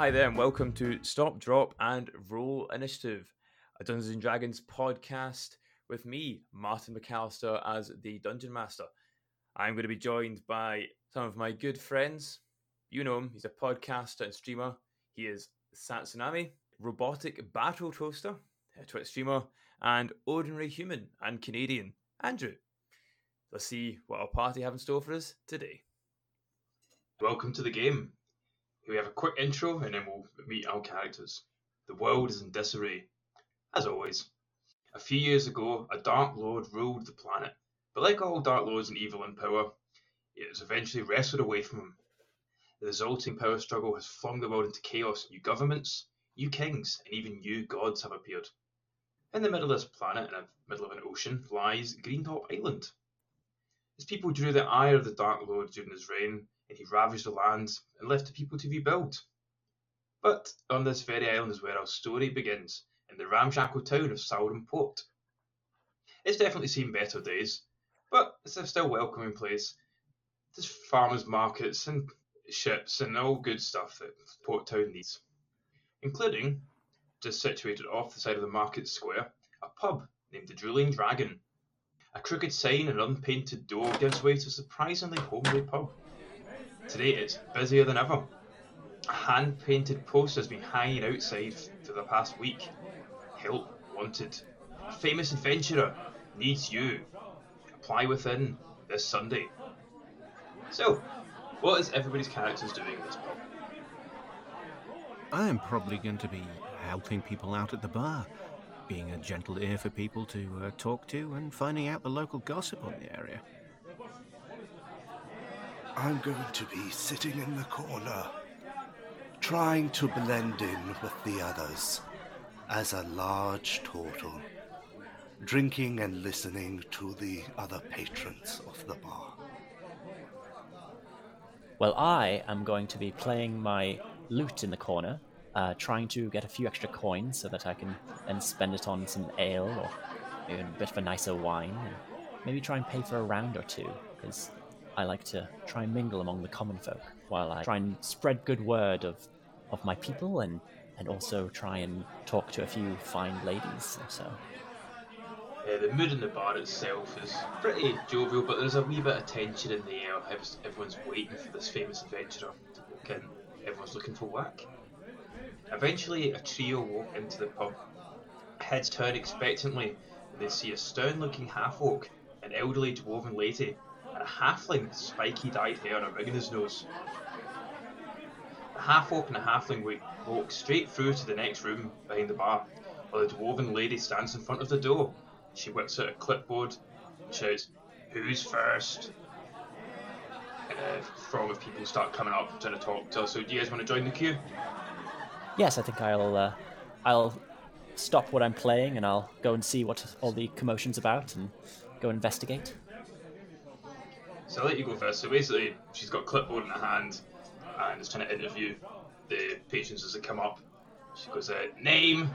Hi there, and welcome to Stop, Drop, and Roll Initiative, a Dungeons and Dragons podcast with me, Martin MacAllistair, as the Dungeon Master. I'm going to be joined by some of my good friends. You know him, he's a podcaster and streamer. He is Satsunami, robotic battle toaster, a Twitch streamer, and ordinary human and Canadian, Andrew. Let's see what our party have in store for us today. Welcome to the game. We have a quick intro and then we'll meet our characters. The world is in disarray. As always, a few years ago, a Dark Lord ruled the planet, but like all Dark Lords and evil in power, it was eventually wrestled away from him. The resulting power struggle has flung the world into chaos. New governments, new kings, and even new gods have appeared. In the middle of this planet, in the middle of an ocean, lies Greentop Island. His people drew the ire of the Dark Lord during his reign, and he ravaged the lands and left the people to rebuild. But on this very island is where our story begins, in the ramshackle town of Sauron Port. It's definitely seen better days, but it's a still welcoming place. There's farmers markets and ships and all good stuff that Port Town needs, including, just situated off the side of the market square, a pub named the Drooling Dragon. A crooked sign and unpainted door gives way to a surprisingly homely pub. Today it's busier than ever. A hand painted poster has been hanging outside for the past week. Help wanted. A famous adventurer needs you. Apply within this Sunday. So, what is everybody's characters doing in this pub? I am probably going to be helping people out at the bar, being a gentle ear for people to uh, talk to, and finding out the local gossip on the area. I'm going to be sitting in the corner, trying to blend in with the others as a large turtle, drinking and listening to the other patrons of the bar. Well, I am going to be playing my lute in the corner, uh, trying to get a few extra coins so that I can then spend it on some ale or maybe a bit of a nicer wine, and maybe try and pay for a round or two, because I like to try and mingle among the common folk while I try and spread good word of, of my people and, and also try and talk to a few fine ladies or so. Uh, the mood in the bar itself is pretty jovial, but there's a wee bit of tension in the air. Everyone's waiting for this famous adventurer to walk in. Everyone's looking for work. Eventually, a trio walk into the pub. Heads turn expectantly when they see a stern-looking half-orc, an elderly dwarven lady, a halfling with spiky dyed hair and a ring in his nose. The half-orc and the halfling wa- walk straight through to the next room behind the bar, while the dwarven lady stands in front of the door. She whips out a clipboard and shouts, Who's first? And a throng of people start coming up trying to talk to us. So, do you guys want to join the queue? Yes, I think I'll uh, I'll stop what I'm playing and I'll go and see what all the commotion's about and go investigate. So, I'll let you go first. So, basically, she's got a clipboard in her hand and is trying to interview the patrons as they come up. She goes, uh, Name?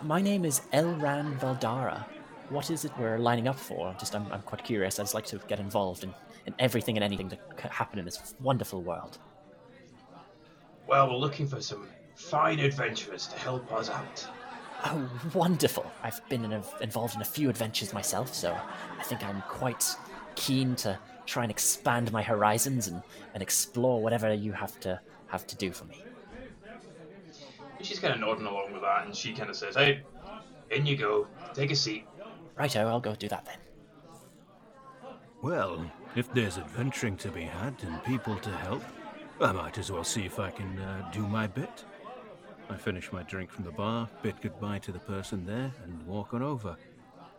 My name is Elran Valdara. What is it we're lining up for? Just I'm, I'm quite curious. I'd just like to get involved in, in everything and anything that could happen in this wonderful world. Well, we're looking for some fine adventurers to help us out. Oh, wonderful! I've been in a, involved in a few adventures myself, so I think I'm quite keen to try and expand my horizons and, and explore whatever you have to have to do for me. She's kind of nodding along with that, and she kind of says, Hey, in you go. Take a seat. Righto, I'll go do that then. Well, if there's adventuring to be had and people to help, I might as well see if I can uh, do my bit. I finish my drink from the bar, bid goodbye to the person there, and walk on over.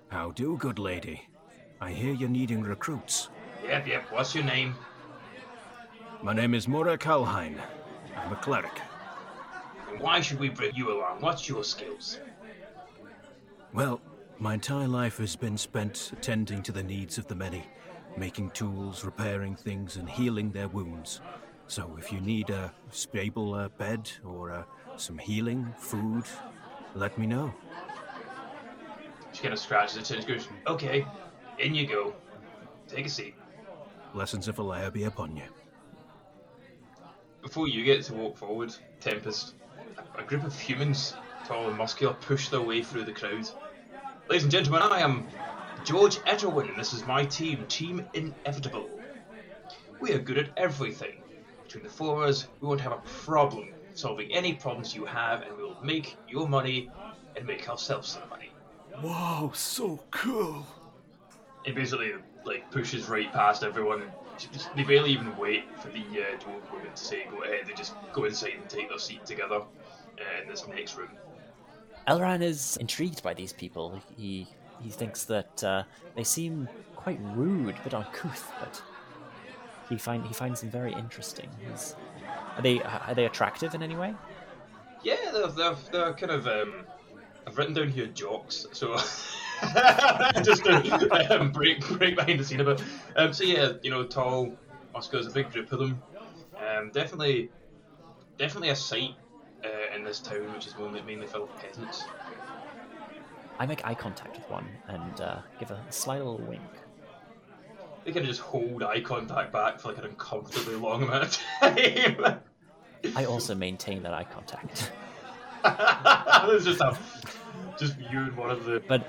How do, good lady? I hear you're needing recruits. Yep, yep. What's your name? My name is Mora Kalhine. I'm a cleric. And why should we bring you along? What's your skills? Well, my entire life has been spent attending to the needs of the many, making tools, repairing things, and healing their wounds. So if you need a stable uh, bed or uh, some healing, food, let me know. She kind of scratches her chin and goes, Okay, in you go. Take a seat. Blessings of Alea be upon you. before you get to walk forward, Tempest, a, a group of humans, tall and muscular, push their way through the crowd. Ladies and gentlemen, I am George Etterwin, and this is my team, Team Inevitable. We are good at everything. Between the four of us, we won't have a problem solving any problems you have, and we'll make your money and make ourselves some money. Wow, so cool. He basically like pushes right past everyone. and just- They barely even wait for the uh, dwarf women to say go ahead. They just go inside and take their seat together uh, in this next room. Elran is intrigued by these people. He he thinks that uh, they seem quite rude, but uncouth, but he find he finds them very interesting. He's, are they are they attractive in any way? Yeah, they're, they're, they're kind of. Um, I've written down here jocks, so just to um, break break behind the scene a bit. Um, so yeah, you know, tall, muscular, there's a big group of them. Um, definitely, definitely a sight uh, in this town, which is mainly, mainly filled with peasants. I make eye contact with one and uh, give a slight little wink. They kind of just hold eye contact back for like an uncomfortably long amount of time. I also maintain that eye contact. There's just a, just you and one of the. But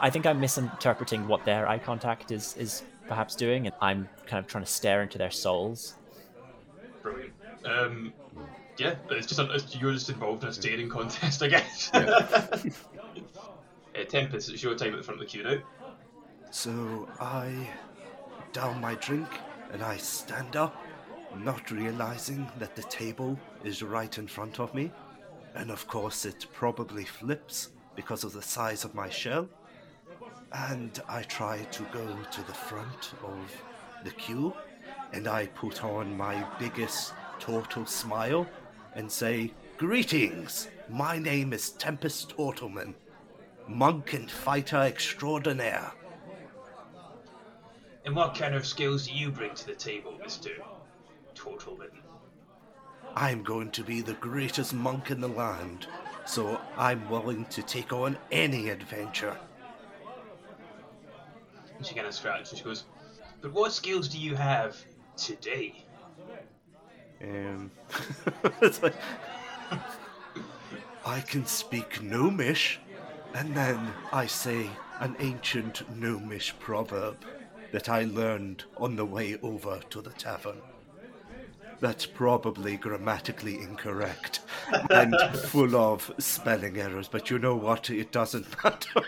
I think I'm misinterpreting what their eye contact is is perhaps doing, and I'm kind of trying to stare into their souls. Brilliant. Um, yeah, but it's just a, it's, you're just involved in a staring contest, I guess. uh, Tempest, it's your time at the front of the queue now. So I down my drink and I stand up, not realizing that the table is right in front of me. And of course, it probably flips because of the size of my shell. And I try to go to the front of the queue and I put on my biggest tortle smile and say, Greetings! My name is Tempest Tortleman, monk and fighter extraordinaire. And what kind of skills do you bring to the table, Mr. Tortleman? I'm going to be the greatest monk in the land, so I'm willing to take on any adventure. And she kind of scratches and she goes, But what skills do you have today? Um, it's like, I can speak Gnomish, and then I say an ancient Gnomish proverb that I learned on the way over to the tavern. That's probably grammatically incorrect and full of spelling errors, but you know what? It doesn't matter.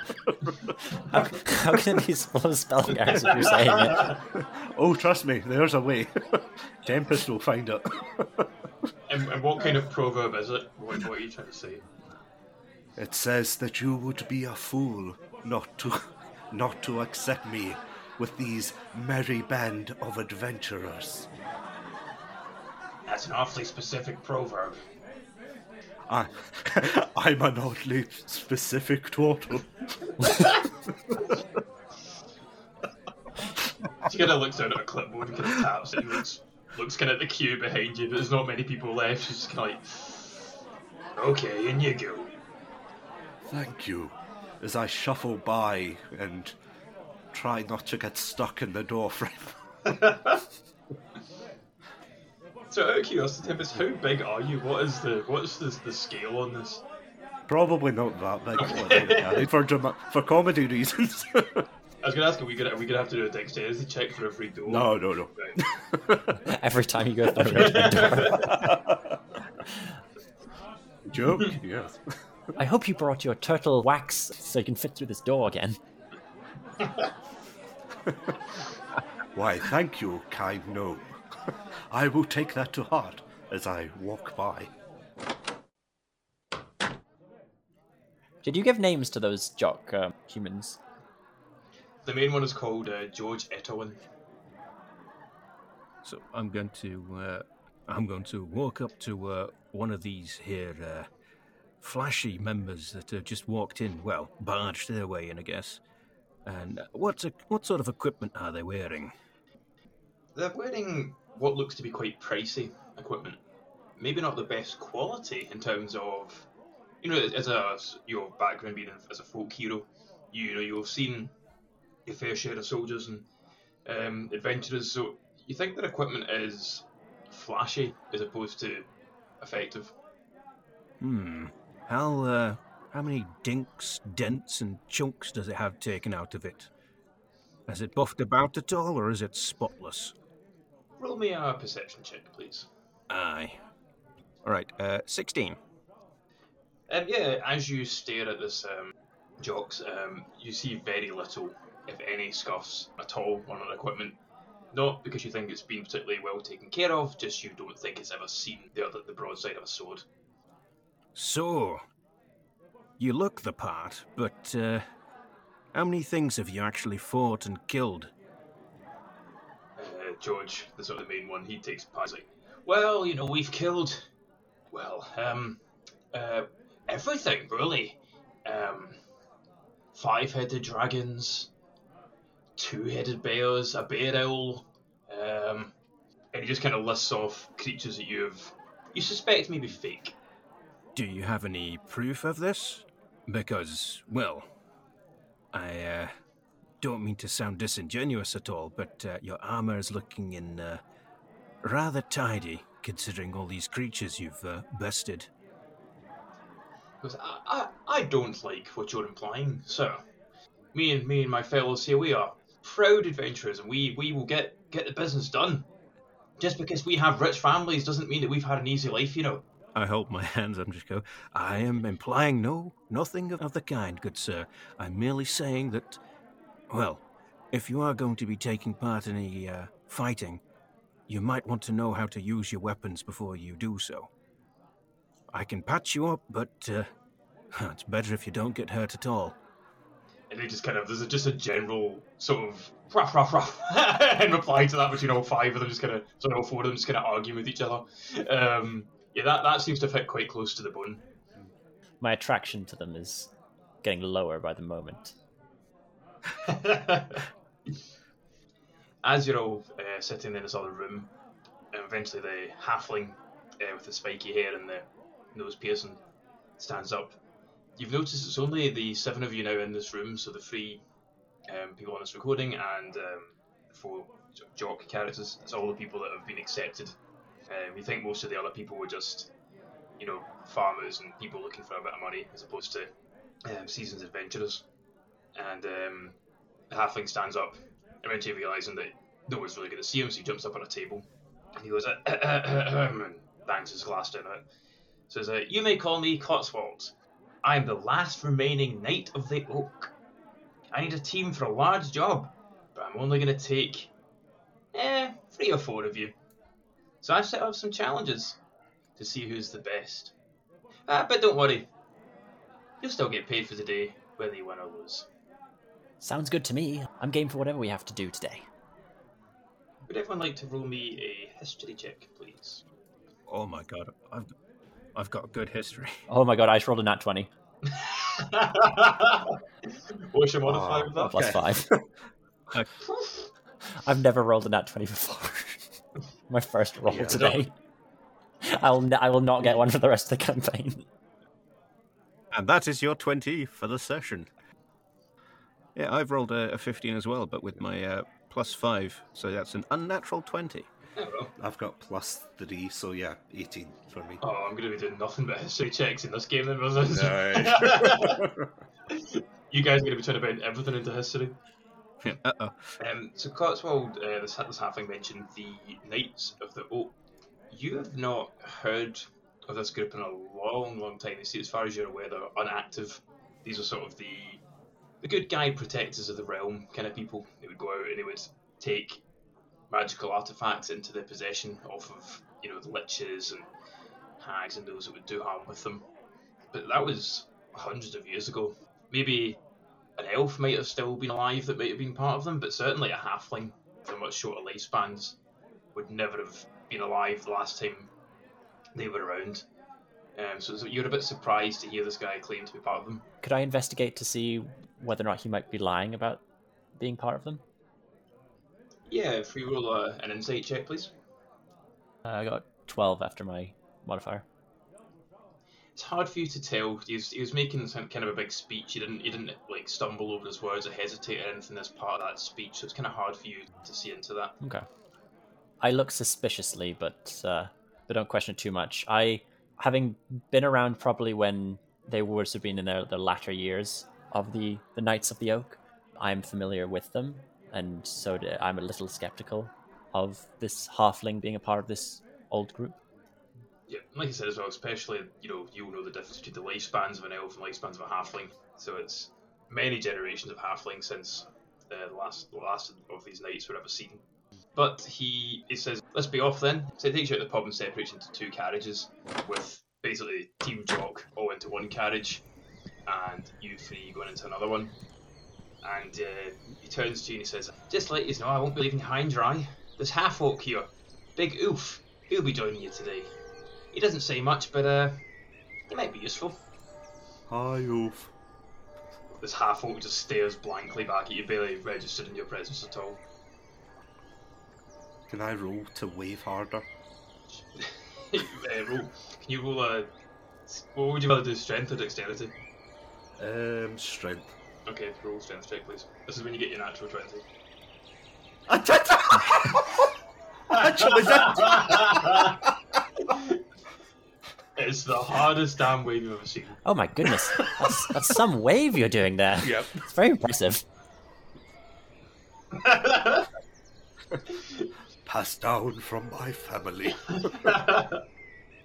How, how can it be full of spelling errors if you're saying it? oh, trust me, there's a way. Tempest will find it. And, and what kind of proverb is it? What, what are you trying to say? It says that you would be a fool not to not to accept me with these merry band of adventurers. That's an awfully specific proverb. I, I'm an oddly specific turtle. She kind of looks down at a clipboard and kind of taps it and looks, looks kind of at the queue behind you, but there's not many people left. She's just kind of like, okay, in you go. Thank you. As I shuffle by and try not to get stuck in the doorframe. So out of curiosity, Tempest, how big are you? What is the what's the, the scale on this? Probably not that big. for drama- for comedy reasons. I was gonna ask, are we gonna are we gonna have to do a dexterity check for every door? no, no, no. Right. Every time you go through a door. Joke? yes. I hope you brought your turtle wax so you can fit through this door again. Why, thank you, kind gnome. I will take that to heart as I walk by. Did you give names to those jock uh, humans? The main one is called uh, George Etowin. So I'm going to uh, I'm going to walk up to uh, one of these here uh, flashy members that have just walked in. Well, barged their way in, I guess. And uh, what's a, what sort of equipment are they wearing? They're wearing what looks to be quite pricey equipment. Maybe not the best quality in terms of, you know, as a your background being as a folk hero, you know you've seen your fair share of soldiers and um, adventurers. So you think their equipment is flashy as opposed to effective. Hmm. How, uh, how many dinks, dents, and chunks does it have taken out of it? Has it buffed about at all, or is it spotless? Roll me a perception check, please. Aye. Alright, uh, 16. Um, yeah, as you stare at this um, jocks, um, you see very little, if any, scuffs at all on the equipment. Not because you think it's been particularly well taken care of, just you don't think it's ever seen the other, the broadside of a sword. So, you look the part, but, uh, how many things have you actually fought and killed? George, the sort of the main one, he takes part. He's like, well, you know, we've killed, well, um, uh, everything really. Um, five-headed dragons, two-headed bears, a bear owl, um, and he just kind of lists off creatures that you have, you suspect may be fake. Do you have any proof of this? Because, well, I uh, don't mean to sound disingenuous at all, but uh, your armor is looking in uh, rather tidy, considering all these creatures you've uh, bested. Because I, I, I don't like what you're implying, sir. Me and me and my fellows here, we are proud adventurers, and we, we will get get the business done. Just because we have rich families doesn't mean that we've had an easy life, you know. I hold my hands up and just go, I am implying no, nothing of the kind, good sir. I'm merely saying that, well, if you are going to be taking part in any uh, fighting, you might want to know how to use your weapons before you do so. I can patch you up, but uh, it's better if you don't get hurt at all. And they just kind of there's a, just a general sort of ruff ruff ruff in reply to that between all five of them, just kind of sort of all four of them just kind of arguing with each other. Um, yeah, that that seems to fit quite close to the bone. My attraction to them is getting lower by the moment. As you're all uh, sitting in this other room, and eventually the halfling uh, with the spiky hair and the nose piercing stands up. You've noticed it's only the seven of you now in this room, so the three um, people on this recording and um, four jock characters. It's all the people that have been accepted. Um, you think most of the other people were just, you know, farmers and people looking for a bit of money as opposed to um, seasoned adventurers. And um, the halfling stands up, eventually realizing that no one's really going to see him, so he jumps up on a table and he goes, and bangs his glass down it. Says, uh, You may call me Cotswold. I am the last remaining Knight of the Oak. I need a team for a large job, but I'm only going to take, eh, three or four of you. So I've set up some challenges to see who's the best. Uh, but don't worry, you'll still get paid for the day, whether you win or lose. Sounds good to me. I'm game for whatever we have to do today. Would everyone like to roll me a history check, please? Oh my god, I've, I've got a good history. Oh my god, I just rolled a nat 20. What's your modifier ah, with that? Plus Okay. 5. Okay. I've never rolled a nat 20 before. My first roll Yeah. today. I'll n- I will not get one for the rest of the campaign. And that is your 20 for the session. Yeah, I've rolled a, a 15 as well, but with my uh, plus 5, so that's an unnatural 20. Oh. I've got plus three, so yeah, 18 for me. Oh, I'm going to be doing nothing but history checks in this game then, brothers. you guys are going to be trying to bend everything into history. uh oh. Um, so Cotswold, uh, this, this halfling mentioned the Knights of the Oak. You have not heard of this group in a long, long time. You see, as far as you're aware, they're unactive. These are sort of the the good guy protectors of the realm kind of people. They would go out and they would take magical artifacts into their possession off of you know the liches and hags and those that would do harm with them. But that was hundreds of years ago. Maybe an elf might have still been alive that might have been part of them, but certainly a halfling with much shorter lifespans would never have been alive the last time they were around. Um, so you're a bit surprised to hear this guy claim to be part of them. Could I investigate to see whether or not he might be lying about being part of them? Yeah, if we roll uh, an insight check, please. Uh, I got 12 after my modifier. It's hard for you to tell. He was, he was making some kind of a big speech. He didn't he didn't like stumble over his words or hesitate or anything as part of that speech. So it's kind of hard for you to see into that. Okay. I look suspiciously, but uh, but don't question it too much. I, having been around probably when they would have been in their, their latter years of the, the Knights of the Oak, I'm familiar with them, and so I'm a little skeptical of this halfling being a part of this old group. Yeah, like I said as well, especially you know you'll know the difference between the lifespans of an elf and lifespans of a halfling. So it's many generations of halflings since uh, the last the last of these knights were ever seen. But he he says, "Let's be off then." So he takes you out the pub and separates into two carriages with basically Team Jock all into one carriage, and you three going into another one. And uh, he turns to you and he says, "Just let you know, I won't be leaving high and dry. There's half orc here, Big Oof. He'll be joining you today." He doesn't say much, but uh, he might be useful. Hi, Oof. This half orc just stares blankly back at you, barely registered in your presence at all. Can I roll to wave harder? uh, roll. Can you roll a? What would you rather do? Strength or dexterity? Um, strength. Okay, roll strength check, please. This is when you get your natural twenty. I did. Actually, did. It's the hardest damn wave you've ever seen. Oh my goodness, that's, that's some wave you're doing there. Yep. It's very impressive. Passed down from my family. the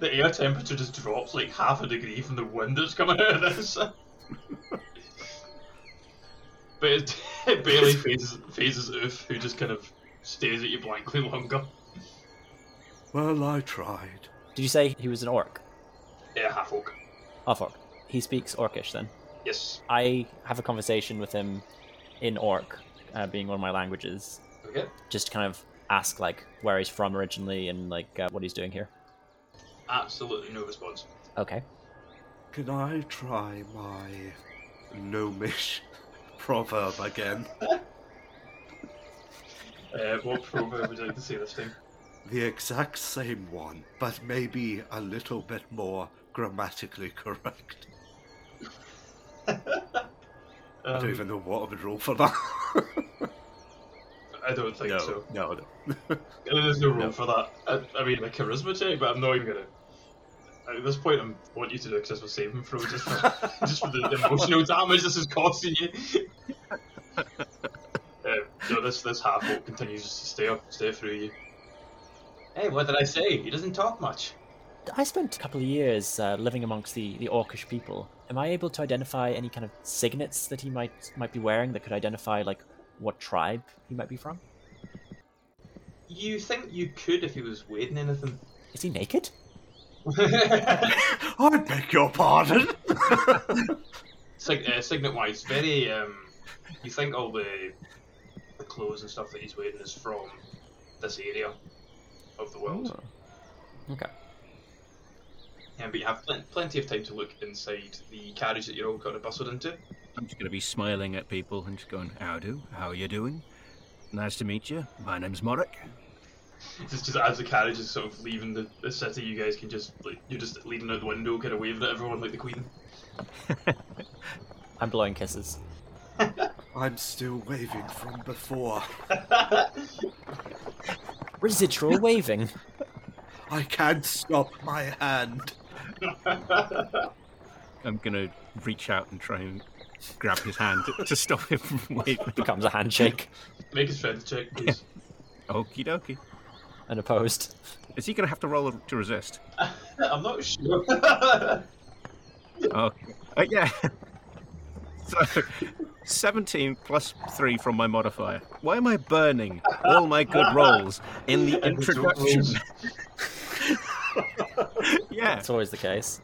air temperature just drops like half a degree from the wind that's coming out of this. but it, it barely phases, phases Oof, who just kind of stares at you blankly longer. Well, I tried. Did you say he was an orc? Yeah, half orc. Half orc. He speaks orcish then. Yes. I have a conversation with him in orc, uh, being one of my languages, Okay. just to kind of ask like where he's from originally and like uh, what he's doing here. Absolutely no response. Okay. Can I try my gnomish proverb again? Uh, what proverb would you like to say this time? The exact same one, but maybe a little bit more grammatically correct. I don't Um, even know what I would roll for that. I don't think no, so. no, no. There's no room No. for that. I, I mean, a charisma check, but I'm not even gonna. At this point, I'm I want you to do a charisma saving throw just for just for the, the emotional damage this is causing you. uh, no, this this half orc continues just to stare stare through you. Hey, what did I say? He doesn't talk much. I spent a couple of years uh, living amongst the, the orcish people. Am I able to identify any kind of signets that he might might be wearing that could identify like what tribe he might be from? You think you could if he was wearing anything? Is he naked? I beg your pardon. Sig- uh, signet wise, very. Um, you think all the the clothes and stuff that he's wearing is from this area of the world. Okay. Yeah, but you have plen- plenty of time to look inside the carriage that you're all kind of bustled into. I'm just going to be smiling at people and just going, How do? How are you doing? Nice to meet you. My name's Morik. It's just as the carriage is sort of leaving the, the city, you guys can just like you're just leaning out the window, kind of waving at everyone like the queen. I'm blowing kisses. I'm still waving from before. Residual waving. I can't stop my hand. I'm going to reach out and try and grab his hand to, to stop him from waving. Becomes a handshake. Make a strength check, please. Okie dokie. And opposed. Is he going to have to roll to resist? I'm not sure. Oh, uh, yeah. So, 17 plus 3 from my modifier. Why am I burning all my good rolls in the And introduction? yeah. It's always the case.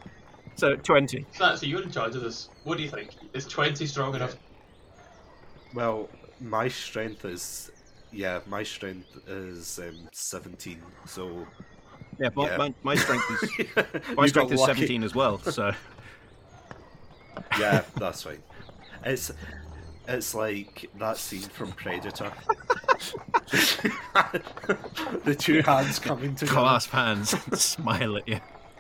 So, 20. Nancy, you're in charge of this. What do you think? Is 20 strong enough? Well, my strength is. Yeah, my strength is um, 17, so. Yeah, but Yeah. My, my strength is my strength is lucky. 17 as well. So, Yeah, that's fine. It's it's like that scene from Predator. the two hands coming together. clasp hands, and smile at you.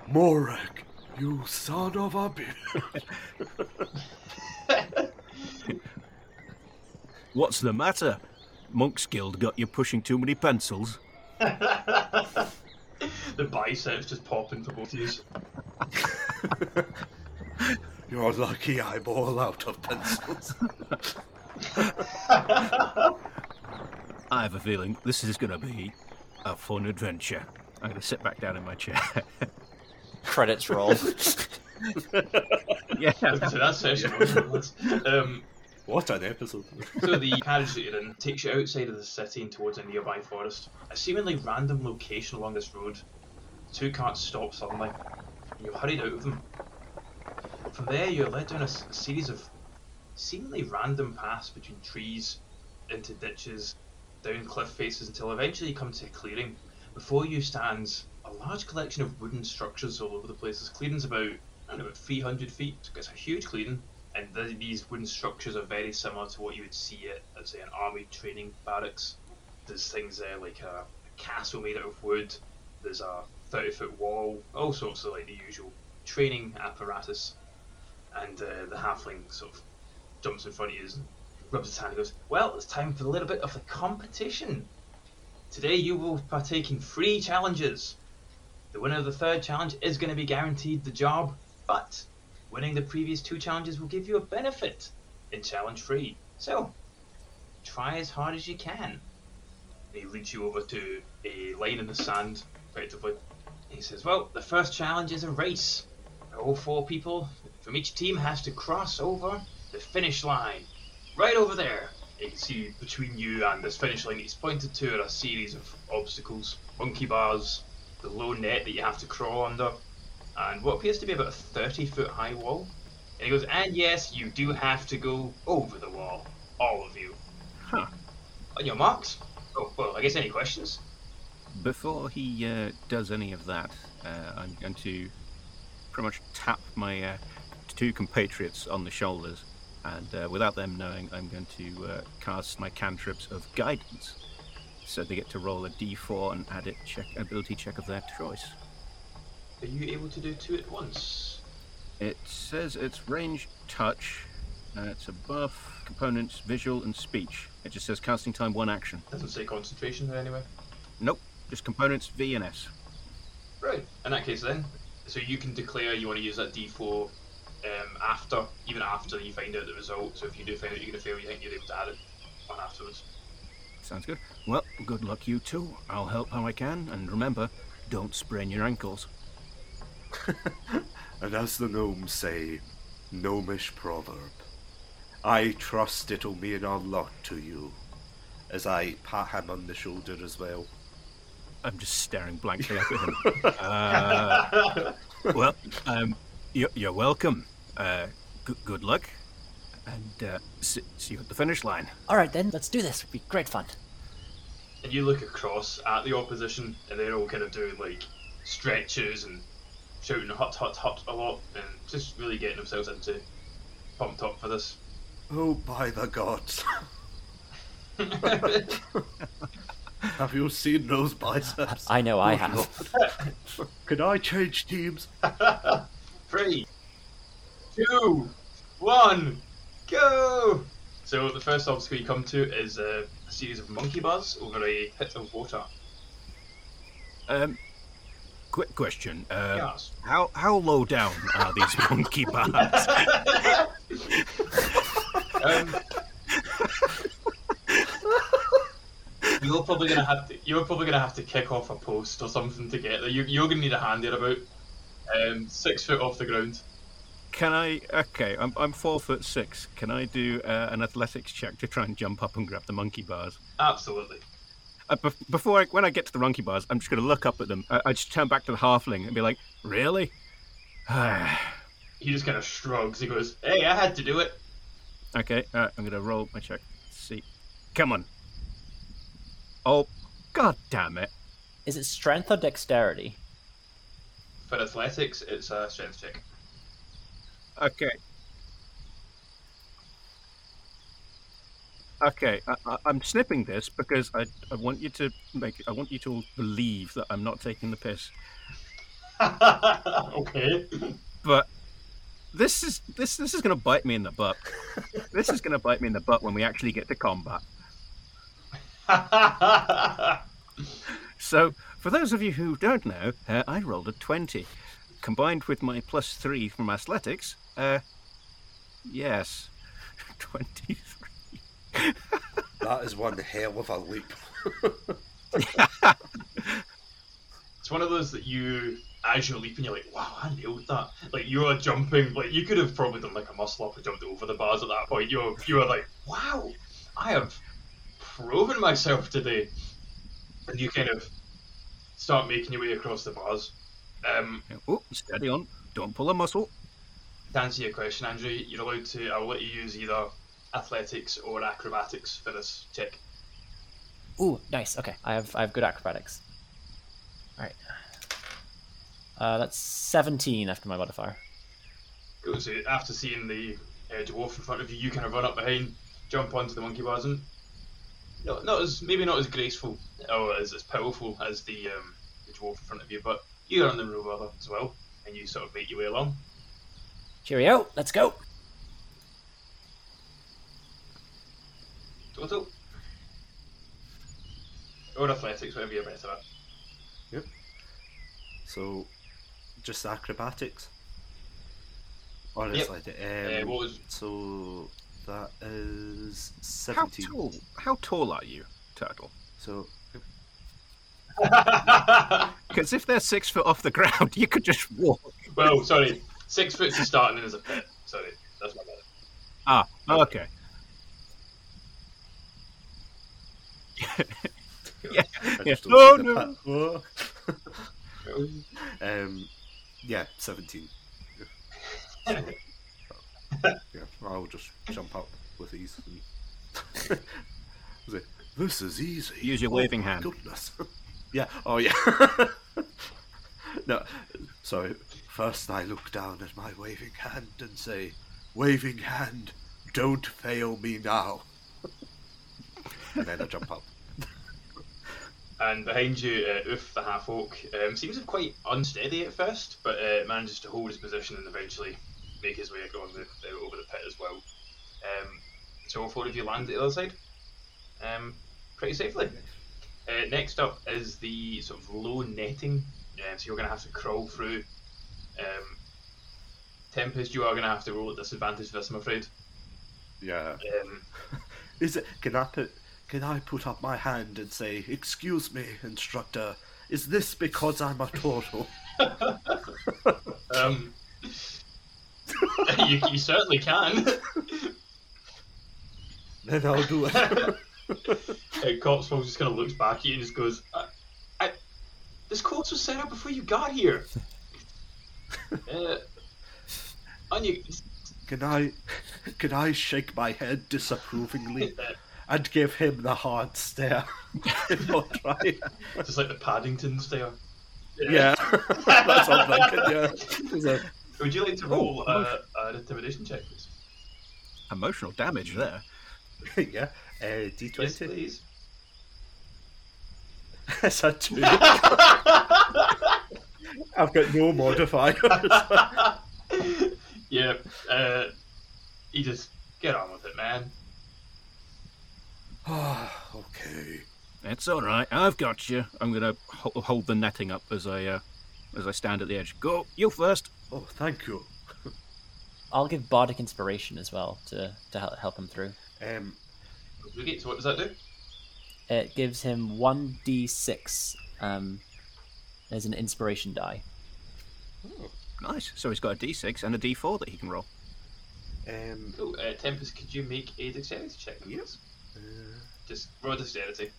Morik, you son of a bitch. What's the matter? Monk's Guild got you pushing too many pencils. the biceps just popping for both of you. Your lucky eyeball out of pencils. I have a feeling this is going to be a fun adventure. I'm going to sit back down in my chair. Credits roll. yeah. So that's session one. Um, what an episode. so the carriage that you're in takes you outside of the city and towards a nearby forest. A seemingly random location along this road. Two carts stop suddenly, you're hurried out of them. From there, you're led down a, s- a series of seemingly random paths between trees, into ditches, down cliff faces until eventually you come to a clearing. Before you stands a large collection of wooden structures all over the place. This clearing's about, I don't know, about 300 feet. It's a huge clearing and th- these wooden structures are very similar to what you would see at, at say, an army training barracks. There's things there like a, a castle made out of wood. There's a 30 foot wall, all sorts of like the usual training apparatus. And uh, the halfling sort of jumps in front of you and rubs his hand and goes, "Well, it's time for a little bit of the competition. Today you will partake in three challenges. The winner of the third challenge is going to be guaranteed the job, but Winning the previous two challenges will give you a benefit in challenge three. So, try as hard as you can. He leads you over to a line in the sand, effectively. He says, Well, the first challenge is a race. All four people from each team has to cross over the finish line. Right over there. You can see between you and this finish line he's pointed to are a series of obstacles, monkey bars, the low net that you have to crawl under, and what appears to be about a 30 foot high wall. And he goes, and yes, you do have to go over the wall. All of you. Huh. On your marks? Oh, well, I guess any questions? Before he uh, does any of that, uh, I'm going to pretty much tap my uh, two compatriots on the shoulders, and uh, without them knowing, I'm going to uh, cast my cantrips of guidance. So they get to roll a d4 and add it check ability check of their choice. Are you able to do two at once? It says it's range touch. Uh, it's a buff, components, visual, and speech. It just says casting time one action. Doesn't say concentration there anyway. Nope, just components V and S. Right. In that case, then, so you can declare you want to use that D4 um, after, even after you find out the result. So if you do find out you're going to fail, you think you're able to add it on afterwards. Sounds good. Well, good luck, you two. I'll help how I can, and remember, don't sprain your ankles. and as the gnomes say, gnomish proverb, I trust it'll mean a lot to you. As I pat him on the shoulder as well. I'm just staring blankly up at him. uh, well, um, you're, you're welcome. Uh, g- good luck, and uh, see, see you at the finish line. All right, then, let's do this. It'll be great fun. And you look across at the opposition, and they're all kind of doing like stretches and shouting hut hut hut a lot, and just really getting themselves into pumped up for this. Oh, by the gods. have you seen those biceps? I know I have. Can I change teams? Three, two, one, go! So the first obstacle you come to is uh, a series of monkey bars over a pit of water. Um, quick question. Uh, Yes. How how low down are these monkey bars? Um, you're probably gonna have to. You're probably gonna have to kick off a post or something to get there. You, you're gonna need a hand there about um, six foot off the ground. Can I? Okay, I'm I'm four foot six. Can I do uh, an athletics check to try and jump up and grab the monkey bars? Absolutely. Uh, before I, when I get to the Runky bars, I'm just going to look up at them. I, I just turn back to the halfling and be like, "Really?" He just kind of shrugs. He goes, "Hey, I had to do it." okay, uh, I'm going to roll my check. see, come on. Oh, god damn it! Is it strength or dexterity? For athletics, it's a strength check. Okay. Okay, I, I'm snipping this because I, I want you to make I want you to all believe that I'm not taking the piss. okay. But this is this this is going to bite me in the butt. this is going to bite me in the butt when we actually get to combat. So, for those of you who don't know, uh, I rolled a 20. Combined with my plus 3 from athletics, uh, yes, 23. That is one hell of a leap. It's one of those that you, as you're leaping, you're like, wow, I nailed that. Like you are jumping, like you could have probably done like a muscle up and jumped over the bars at that point. You're you are like, wow, I have proven myself today. And you kind of start making your way across the bars. Um, Oh, steady on. Don't pull a muscle. to answer your question, Andrew, you're allowed to. I'll let you use either athletics or acrobatics for this check. Ooh, nice. Okay, I have I have good acrobatics. All right. Uh, that's seventeen after my modifier. Cool. So after seeing the uh, dwarf in front of you, you kind of run up behind, jump onto the monkey bars, and not, not as maybe not as graceful or as, as powerful as the um, the dwarf in front of you, but you earn the well as well, and you sort of make your way along. Cheerio. Let's go. Total. Or athletics, whatever you're better at. Yep. So, just acrobatics? Or Yep. athletic? Uh, Um, what was So, that is 17. How 17. tall? How tall are you, Turtle? So, Because if they're six foot off the ground, you could just walk. well, sorry, six foot to start, and then there's a pit. Sorry, that's my bad. Ah, okay. yeah. I yeah. Oh no! pa- um, yeah, 17. Yeah. yeah, I'll just jump up with ease. And... Say, this is easy. Use your Oh waving hand. Goodness. yeah. Oh yeah. no. So first I look down at my waving hand and say, "Waving hand, don't fail me now." and then I jump up. And behind you, uh, Oof, the half orc, um, seems quite unsteady at first, but uh, manages to hold his position and eventually make his way along the, uh, over the pit as well. Um, so all four of you land at the other side, um, pretty safely. Uh, next up is the sort of low netting, um, so you're going to have to crawl through. Um, Tempest, you are going to have to roll at disadvantage for this, I'm afraid. Yeah. Um, Is it? Can I put? Can I put up my hand and say, "Excuse me, instructor. Is this because I'm a turtle?" um, you, you certainly can. then I'll do it. uh, Cotswold just kind of looks back at you and just goes, I, I, "This course was set up before you got here." uh, and you, Can I? Can I shake my head disapprovingly and give him the hard stare? if not try. just like the Paddington stare. Yeah, that's what I'm thinking. Yeah. Is Would you like to roll uh, an intimidation check, please? Emotional damage there. yeah. Uh, D20. please. It's a two. I've got no modifiers. yeah. Uh, you just get on with it, man. okay. It's all right. I've got you. I'm gonna ho- hold the netting up as I uh, as I stand at the edge. Go, you first. Oh, thank you. I'll give bardic inspiration as well to to help him through. Um, Okay, so what does that do? It gives him one d6 um, as an inspiration die. Nice. So he's got a D6 and a D4 that he can roll. um, Cool. Uh, Tempest, could you make a dexterity check? Yep. Please? uh, Just roll dexterity.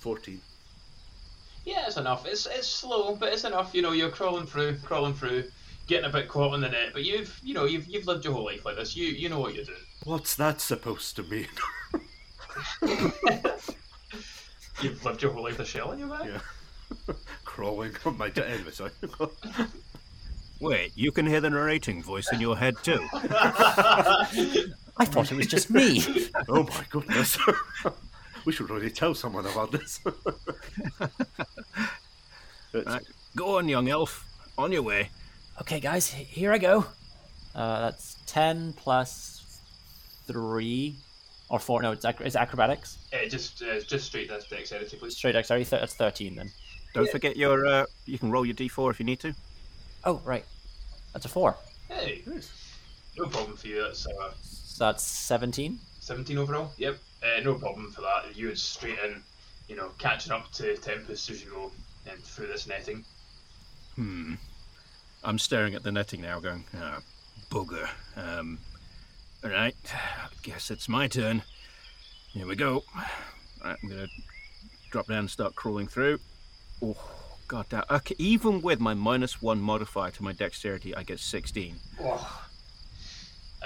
fourteen. Yeah, it's enough. It's it's slow, but it's enough. You know, you're crawling through, crawling through, getting a bit caught in the net. But you've, you know, you've you've lived your whole life like this. You you know what you're doing. What's that supposed to mean? You've lived your whole life with a shell in your back. Yeah. Crawling on my de- anyway, sorry. Wait, you can hear the narrating voice in your head too. I thought it was just me. oh my goodness. we should really tell someone about this. Right. Go on, young elf. On your way. okay, guys, here I go. Uh, that's 10 plus 3. Or four? No, it's, ac- it's acrobatics. Uh, just uh, just straight that's dexterity, please. Straight dexterity. Th- that's thirteen then. Don't forget your. Uh, you can roll your d4 if you need to. Oh right, that's a four. Hey, no problem for you. That's uh, So that's seventeen. 17 overall. Yep, uh, no problem for that. You would straight in, you know, catching up to Tempest as you go and through this netting. Hmm. I'm staring at the netting now, going, ah, bugger. Um, all right, I guess it's my turn. Here we go. Right, I'm gonna drop down and start crawling through. Oh, god damn. Okay, even with my minus one modifier to my dexterity, I get 16. Oh.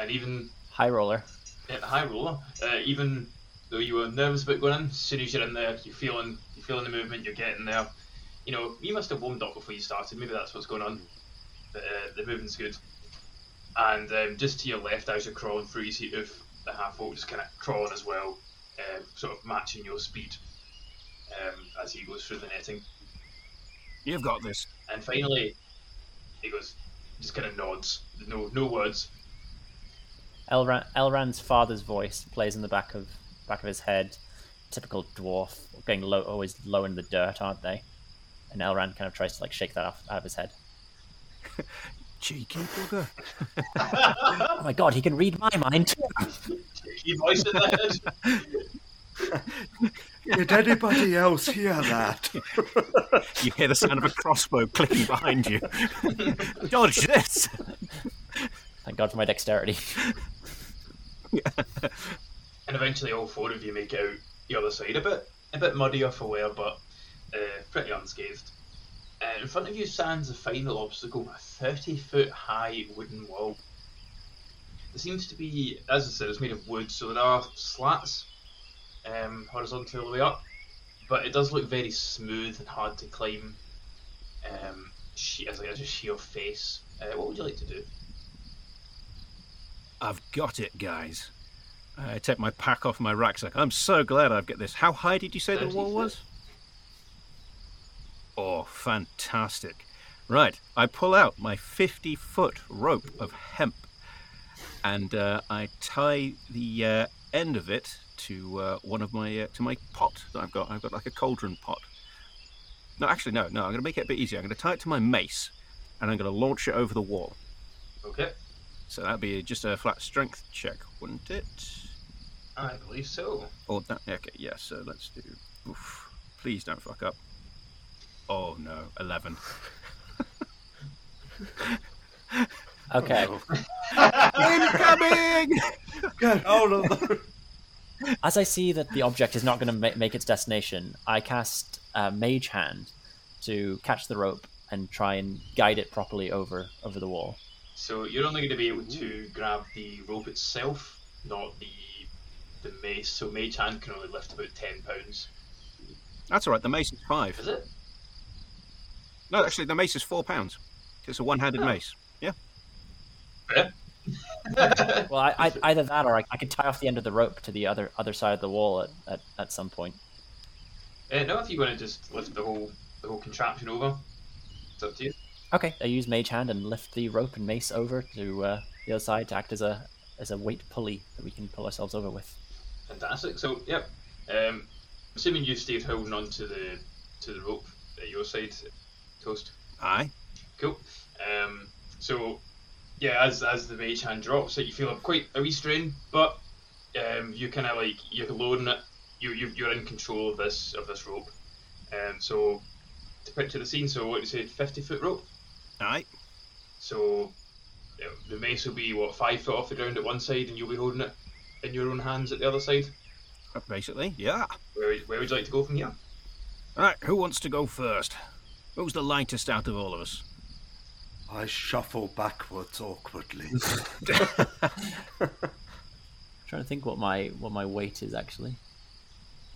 And even High roller. at high roller, uh, even though you were nervous about going in, as soon as you're in there, you're feeling you're feeling the movement, you're getting there. You know, you must have warmed up before you started. Maybe that's what's going on. But uh, the movement's good. And um, just to your left, as you're crawling through, you see Oof, the half orc just kind of crawling as well, uh, sort of matching your speed um, as he goes through the netting. You've got this. And finally, he goes, just kind of nods, no no words. Elran, Elran's father's voice plays in the back of back of his head. Typical dwarf, getting low, always low in the dirt, aren't they? And Elran kind of tries to like shake that off out of his head. Cheeky bugger. Oh my god, he can read my mind too. He voice in the head. Did anybody else hear that? You hear the sound of a crossbow clicking behind you. Dodge this! Thank God for my dexterity. And eventually, all four of you make out the other side. A bit, a bit muddy off aware, but uh, pretty unscathed. Uh, in front of you stands the final obstacle, a 30 foot high wooden wall. It seems to be, as I said, it's made of wood, so there are slats um, horizontally all the way up, but it does look very smooth and hard to climb. Um, she, as like as a sheer face. Uh, what would you like to do? I've got it, guys. I take my pack off my rucksack. I'm so glad I've got this. How high did you say the wall was? Oh, fantastic. Right, I pull out my 50 foot rope of hemp and uh, I tie the uh, end of it to uh, one of my uh, to my pot that I've got. I've got like a cauldron pot. No, actually, no, no. I'm going to make it a bit easier. I'm going to tie it to my mace and I'm going to launch it over the wall. Okay, So that'd be just a flat strength check, wouldn't it? I believe so. Oh, that, okay, yeah, so let's do. Oof. Please don't fuck up. Oh no, 11. Okay. Incoming! Get out of there. As I see that the object is not going to ma- make its destination, I cast uh, Mage Hand to catch the rope and try and guide it properly over over the wall. So you're only going to be able to grab the rope itself, not the the mace. So mage hand can only lift about ten pounds. That's alright, the mace is five. Is it? No, actually, the mace is four pounds. It's a one handed Oh. mace. Yeah. Yeah. Well, I, I, either that or I, I could tie off the end of the rope to the other other side of the wall at, at, at some point. Uh, no, if you want to just lift the whole the whole contraption over, it's up to you. Okay, I use Mage Hand and lift the rope and mace over to uh, the other side to act as a as a weight pulley that we can pull ourselves over with. Fantastic. So yep. Um, assuming you stayed holding on to the to the rope at your side, toast. Aye. Cool. Um, so, yeah, as as the mage hand drops, it you feel a quite a wee strain, but um, you kind of like you're loading it. You you you're in control of this of this rope. Um, so to picture the scene, so what you say, fifty foot rope. Aye. So yeah, the mace will be what five foot off the ground at one side, and you'll be holding it in your own hands at the other side. Basically, yeah. Where where would you like to go from here? Alright, who wants to go first? Who's the lightest out of all of us? I shuffle backwards awkwardly. trying to think what my what my weight is actually.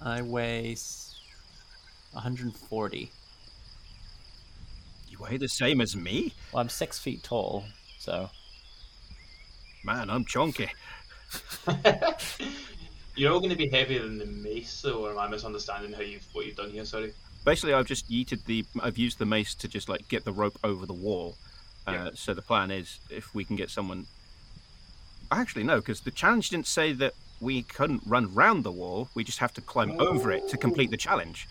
I weigh 140. You weigh the same as me? Well, I'm six feet tall, so Man, I'm chunky. You're all going to be heavier than the mace, though, or am I misunderstanding how you've what you've done here? Sorry. Basically, I've just yeeted the. I've used the mace to just like get the rope over the wall. Uh, Yeah. So the plan is, if we can get someone. Actually, no, because the challenge didn't say that we couldn't run round the wall. We just have to climb over it to complete the challenge.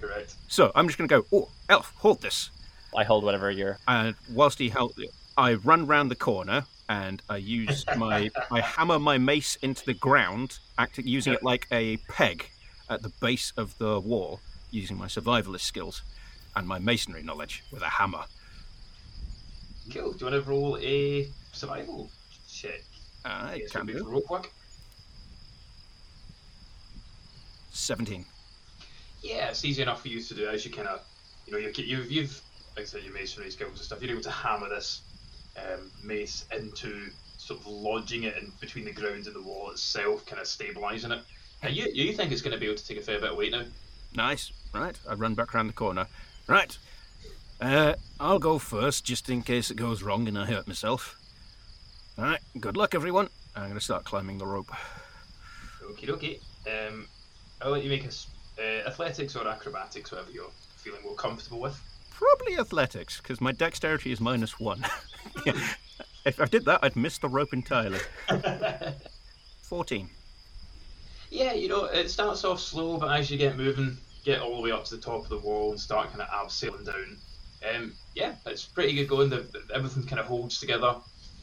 Correct. So I'm just going to go. Oh, elf, hold this. I hold whatever you're. And whilst he held, I run round the corner and I use my I hammer my mace into the ground, acting using it like a peg at the base of the wall, using my survivalist skills and my masonry knowledge with a hammer. Cool. Do you want to roll a survival check? I Yes, can do. rope work. Seventeen. Yeah, it's easy enough for you to do as you kind of, you know, you, you've, you've, like I said, your masonry skills and stuff. You're able to hammer this um, mace into sort of lodging it in between the ground and the wall itself, kind of stabilizing it. And you, you think it's going to be able to take a fair bit of weight now? Nice. Right. I run back around the corner. Right. Uh, I'll go first, just in case it goes wrong and I hurt myself. All right. Good luck, everyone. I'm going to start climbing the rope. Okay, okay. Um, I'll let you make a s- uh, athletics or acrobatics, whatever you're feeling more comfortable with. Probably athletics, because my dexterity is minus one. if I did that, I'd miss the rope entirely. 14. Yeah, you know, it starts off slow, but as you get moving, get all the way up to the top of the wall and start kind of abseiling down. Um, yeah, it's pretty good going. The, the- everything kind of holds together.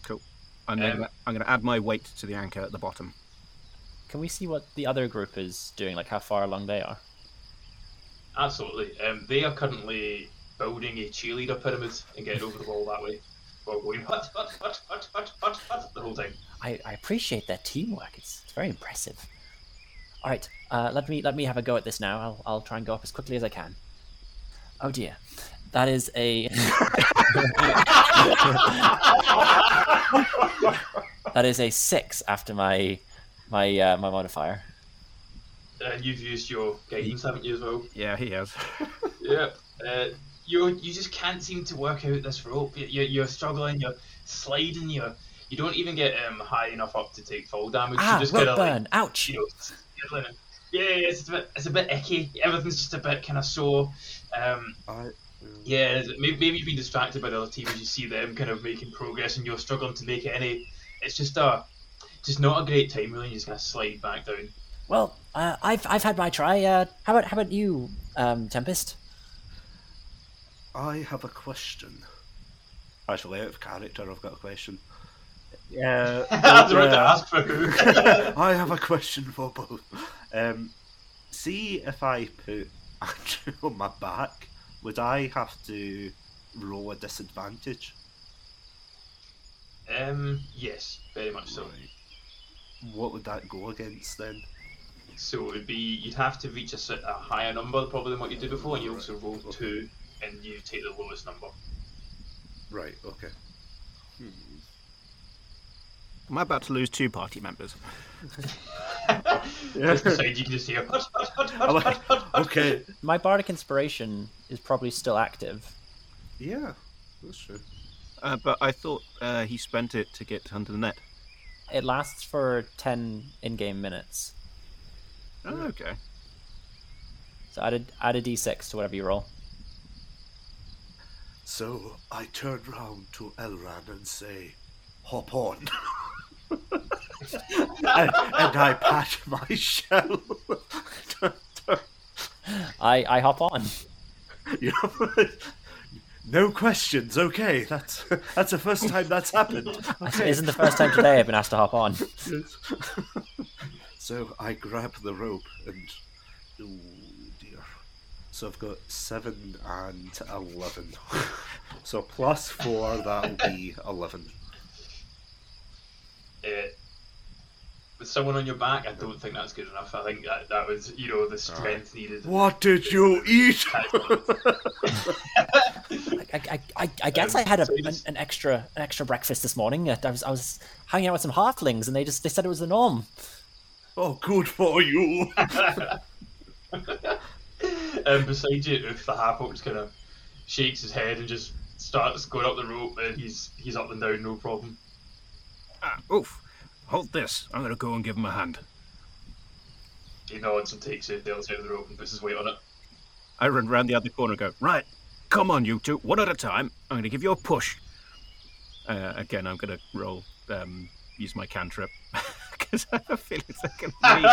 Cool. And then Um, I'm going to add my weight to the anchor at the bottom. Can we see what the other group is doing? Like how far along they are? Absolutely. Um, they are currently building a cheerleader pyramid and getting over the wall that way. While going hut, hut, hut, hut, hut, hut, hut, the whole time. I, I appreciate their teamwork. It's, it's very impressive. All right, uh, let me let me have a go at this now. I'll I'll try and go up as quickly as I can. Oh dear, that is a that is a six after my my uh, my modifier. And you've used your guidance, haven't you, as well? Yeah, he has. Yep. Uh, you you just can't seem to work out this rope. You- You're, you're struggling. You're sliding. You you don't even get um, high enough up to take fall damage. Ah, you just rope kind of like burn! Ouch! you know, yeah, yeah, it's a bit it's a bit icky. Everything's just a bit kind of sore. Um, I, yeah, maybe, maybe you've been distracted by the other team as you see them kind of making progress and you're struggling to make it any. It's just a just not a great time really. You just kind of slide back down. Well, uh, I've I've had my try. Uh, how about how about you, um, Tempest? I have a question. Actually, out of character, I've got a question. Yeah. I was about to ask for who. I have a question for both. Um, see if I put Andrew on my back, would I have to roll a disadvantage? um, yes, very much so. What would that go against then? So it would be you'd have to reach a, a higher number probably than what you did before, and you also roll Okay. two, and you take the lowest number. Right, okay. Hmm. I'm about to lose two party members. Just beside you can just hear. Okay, My bardic inspiration is probably still active. yeah, that's true. Uh, but I thought uh, he spent it to get under the net. It lasts for ten in-game minutes. Oh, okay. So add a, add a d6 to whatever you roll. So I turn round to Elran and say, hop on. and, and I pat my shell. I I hop on. You know, no questions, okay. That's that's the first time that's happened. Okay. isn't the first time today I've been asked to hop on. so I grab the rope and oh dear. So I've got seven and eleven. so plus four, that'll be eleven. Uh, with someone on your back, I don't think that's good enough. I think that that was you know the strength needed. What did you eat? I, I, I, I guess I had a, so you an, an extra an extra breakfast this morning. I was I was hanging out with some halflings and they just they said it was the norm. oh, good for you. um, beside you, Oof, the half orc just kind of shakes his head and just starts going up the rope, and he's he's up and down, no problem. Ah, oof. Hold this. I'm going to go and give him a hand. He nods and takes it the other side of the rope and puts his weight on it. I run round the other corner and go, right, come on, you two, one at a time. I'm going to give you a push. Uh, again, I'm going to roll, um, use my cantrip. because I have a feeling they can read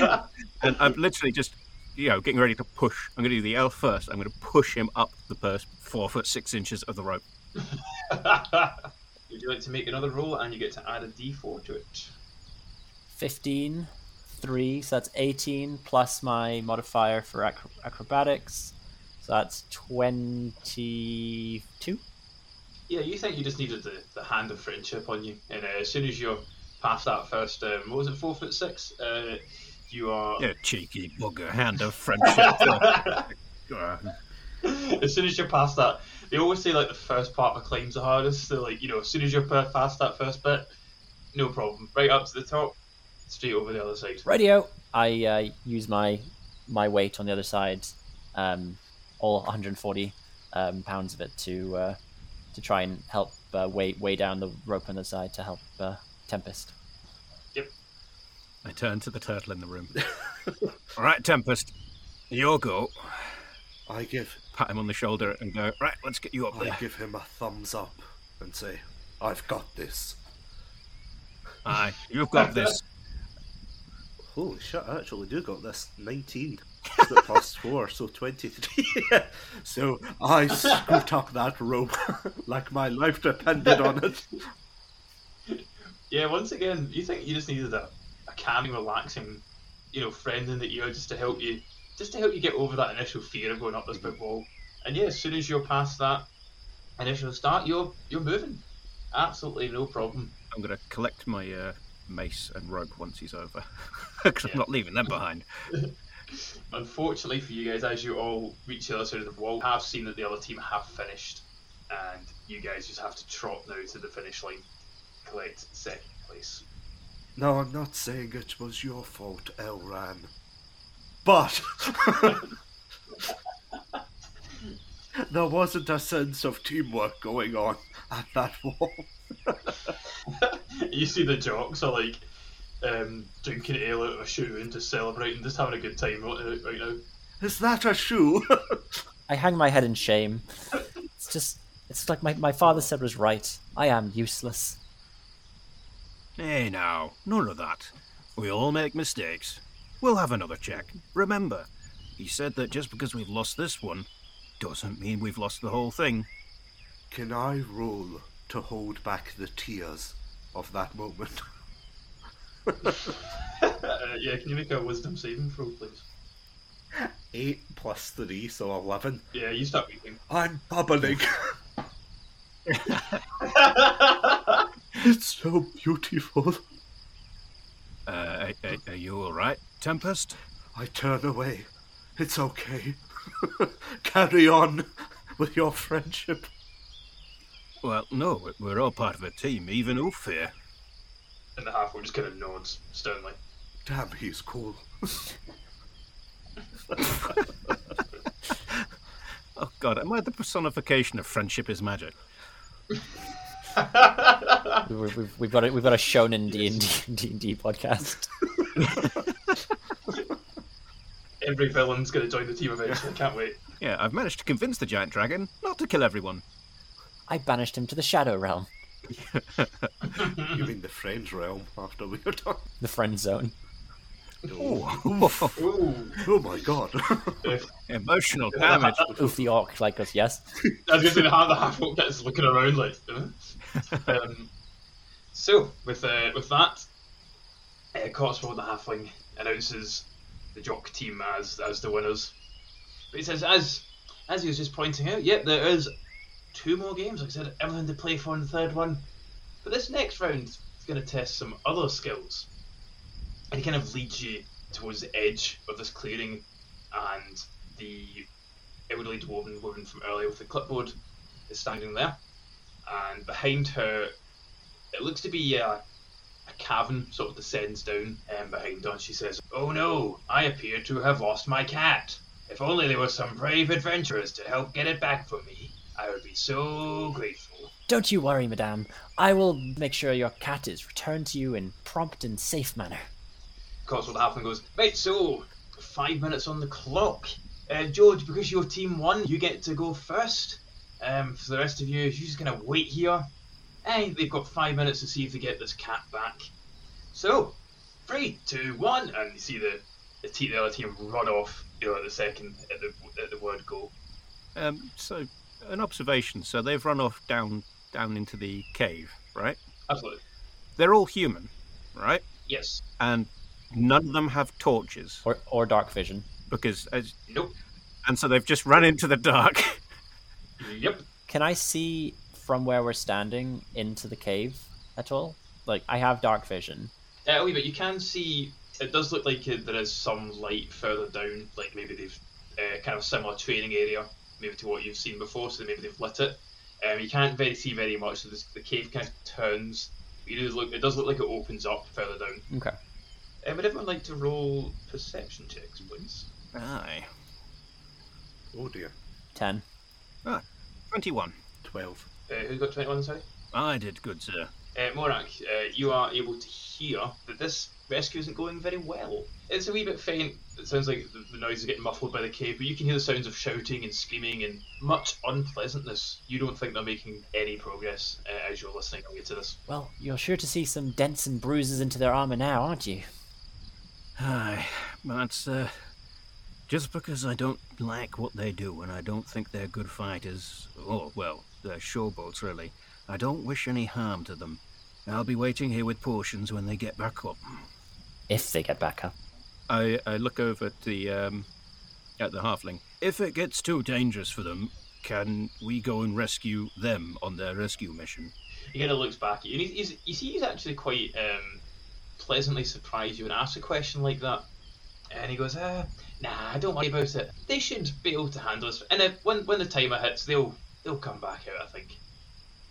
it. And I'm literally just, you know, getting ready to push. I'm going to do the elf first. I'm going to push him up the first four foot six inches of the rope. Would you like to make another roll and you get to add a d4 to it? 15, 3, so that's 18, plus my modifier for acro- acrobatics. So that's 22. Yeah, you think you just needed the, the hand of friendship on you, and uh, as soon as you're past that first, um, what was it, four foot six? Uh, you are. Yeah, cheeky bugger, hand of friendship. As soon as you're past that, they always say like the first part of a climb's the hardest. So like you know, as soon as you're past that first bit, no problem. Right up to the top, straight over the other side. Radio. I uh, use my my weight on the other side, um, all 140 um, pounds of it to uh, to try and help uh, weigh weigh down the rope on the side to help uh, Tempest. Yep. I turn to the turtle in the room. All right, Tempest, your go. I give Pat him on the shoulder and go, right, let's get you up I there. give him a thumbs up and say, I've got this. Aye, you've got this. Holy shit, I actually do got this. 19. Split past 4, so 23. so I scoot up that rope like my life depended on it. Yeah, once again, you think you just needed a, a calming, relaxing, you know, friend in the ear just to help you, just to help you get over that initial fear of going up this big wall. And yeah, as soon as you're past that initial start, you're you're moving. Absolutely no problem. I'm going to collect my uh, mace and rope once he's over. Because Yeah. I'm not leaving them behind. Unfortunately for you guys, as you all reach the other side of the wall, have seen that the other team have finished, and you guys just have to trot now to the finish line, collect second place. No, I'm not saying it was your fault, Elran. But there wasn't a sense of teamwork going on at that wall. you see the jocks are like um, drinking ale out of a shoe and just celebrating, just having a good time right right now. Is that a shoe? I hang my head in shame. It's just, it's like my, my father said was right. I am useless. Hey now, none of that. We all make mistakes. We'll have another check. Remember, he said that just because we've lost this one, doesn't mean we've lost the whole thing. Can I roll to hold back the tears of that moment? uh, yeah, can you make a wisdom saving throw, please? 8 plus 3, so 11. Yeah, you start weeping. I'm bubbling. It's so beautiful. Uh, are, are- are you alright, Tempest? I turn away. It's okay. Carry on with your friendship. Well, no, we- we're all part of a team, even Ophir. And the half just kind of nods sternly. Damn, he's cool. Oh god, am I the personification of friendship is magic? We- we- We've, we've got a, we've got a shonen D and D and D podcast. Every villain's going to join the team eventually. Can't wait. Yeah, I've managed to convince the giant dragon not to kill everyone. I banished him to the Shadow Realm, You mean the friends realm after we are done? the friend zone. Ooh. Oh my god. If, Emotional damage. Oof the orc like us, yes. I was going to say the half orc gets looking around like. "Huh?" um, so with uh, with that, uh, Cotswold the halfling announces the jock team as as the winners. But he says as as he was just pointing out, yep, there is two more games. Like I said, everything to play for in the third one. But this next round is going to test some other skills, and he kind of leads you towards the edge of this clearing, and the elderly dwarven woman from earlier with the clipboard is standing there, and behind her, it looks to be a cavern sort of descends down um, behind her. And she says, "Oh no, I appear to have lost my cat. If only there were some brave adventurers to help get it back for me, I would be so grateful." Don't you worry, madame. I will make sure your cat is returned to you in prompt and safe manner. Cotswold Halfling goes, Right, so five minutes on the clock. Uh, George, because your team won, you get to go first. Um, for the rest of you, you're just gonna wait here. And they've got five minutes to see if they get this cat back. So, three, two, one, and you see the the, te- the other team run off. You know, at the second at the at the word go. Um, so, an observation. So they've run off down down into the cave, right? Absolutely. They're all human, right? Yes. And none of them have torches Or, or dark vision. because, as, Nope. and so they've just run into the dark. Yep. Can I see from where we're standing into the cave at all? Like, I have dark vision. Uh, a wee bit. You can see. It does look like uh, there is some light further down. Like maybe they've uh, kind of similar training area, maybe to what you've seen before. So maybe they've lit it. Um, you can't very see very much. So this, the cave kind of turns. You do look. It does look like it opens up further down. Okay. Uh, would everyone like to roll perception checks, please? Aye. Oh dear. 10. Ah, 21. 12. Uh, who got twenty one? Sorry. I did good, sir. Uh, Morak, uh, you are able to hear that this rescue isn't going very well. It's a wee bit faint. It sounds like the, the noise is getting muffled by the cave, but you can hear the sounds of shouting and screaming and much unpleasantness. You don't think they're making any progress uh, as you're listening to this. Well, you're sure to see some dents and bruises into their armor now, aren't you? Aye, but uh, just because I don't like what they do and I don't think they're good fighters, or, well, they're showboats really, I don't wish any harm to them. I'll be waiting here with portions when they get back up. If they get back up. I, I look over at the, um, at the halfling. If it gets too dangerous for them, can we go and rescue them on their rescue mission? He kind of looks back at you, and he's, he's, you see he's actually quite um, pleasantly surprised you and asks a question like that. And he goes, uh, "Nah, don't worry about it. They should be able to handle us. And if, when when the timer hits, they'll they'll come back out. I think.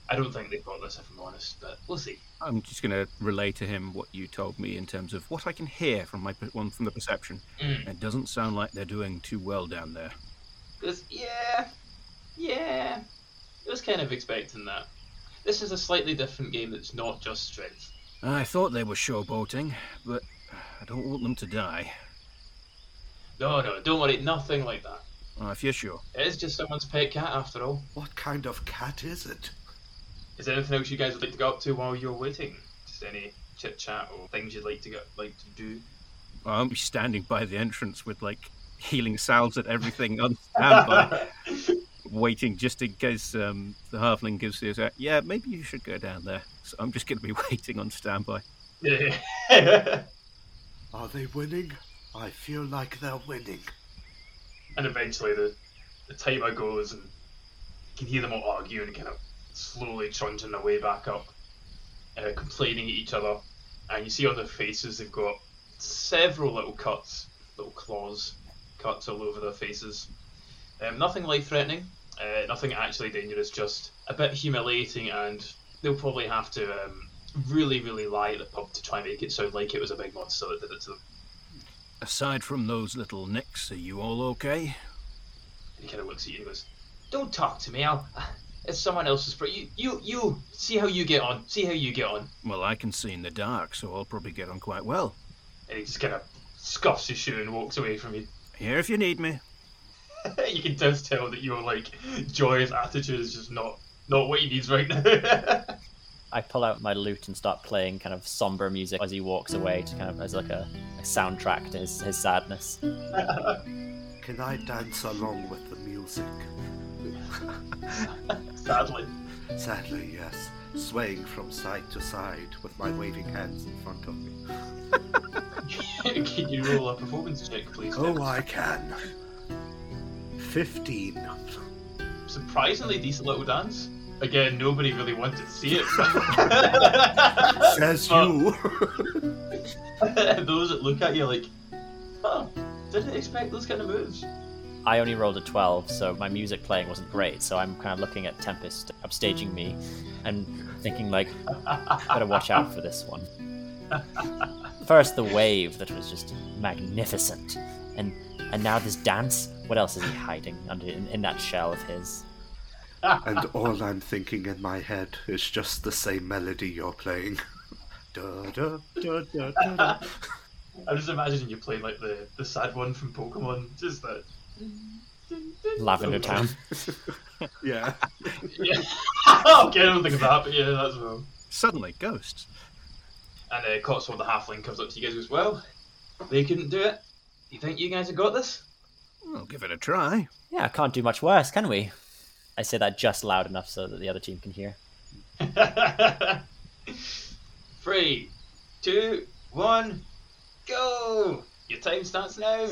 I don't think they've got this, if I'm honest, but we'll see." I'm just going to relay to him what you told me in terms of what I can hear from my one from the perception. Mm. It doesn't sound like they're doing too well down there. He goes, "Yeah, yeah. I was kind of expecting that. This is a slightly different game that's not just strength. I thought they were showboating, but I don't want them to die. No, no, don't worry, nothing like that. Oh, if you're sure. It is just someone's pet cat, after all. What kind of cat is it? Is there anything else you guys would like to go up to while you're waiting? Just any chit chat or things you'd like to get like to do? I'll be standing by the entrance with like healing salves and everything on standby, waiting just in case um, the halfling gives us a yeah, maybe you should go down there. So I'm just going to be waiting on standby. Yeah. Are they winning? I feel like they're winning. And eventually the the timer goes and you can hear them all argue and kind of slowly trudging their way back up, uh, complaining at each other. And you see on their faces they've got several little cuts, little claws, cuts all over their faces. Um, nothing life threatening, uh, nothing actually dangerous, just a bit humiliating, and they'll probably have to um, really, really lie at the pub to try and make it sound like it was a big monster that did it to them. Aside from those little nicks, are you all okay? And he kind of looks at you and goes, "Don't talk to me. I'll. It's someone else's. But you, you, you. See how you get on. See how you get on." Well, I can see in the dark, so I'll probably get on quite well. And he just kind of scuffs his shoe and walks away from you. Here if you need me. you can just tell that your like joyous attitude is just not not what he needs right now. I pull out my lute and start playing kind of somber music as he walks away to kind of as like a, a soundtrack to his, his sadness. Can I dance along with the music? Sadly. Sadly, yes. Swaying from side to side with my waving hands in front of me. can you roll a performance check, please? Oh, I can. 15. Surprisingly decent little dance. Again, nobody really wanted to see it. Says But- you. Those that look at you like, oh, didn't expect those kind of moves. I only rolled a 12, so my music playing wasn't great. So I'm kind of looking at Tempest upstaging me and thinking, like, better watch out for this one. First, the wave that was just magnificent, and and now this dance. What else is he hiding under in, in that shell of his? And all I'm thinking in my head is just the same melody you're playing. Da, da, da, da, da, da. I'm just imagining you playing like the, the sad one from Pokemon, just that. Lavender Town. Yeah. Yeah. okay, I don't think of that, but yeah, that's well. Suddenly, ghosts. And uh, Cotswold the halfling comes up to you guys as Well, they couldn't do it. You think you guys have got this? I'll give it a try. Yeah, can't do much worse, can we? I say that just loud enough so that the other team can hear. Three, two, one, go! Your time starts now.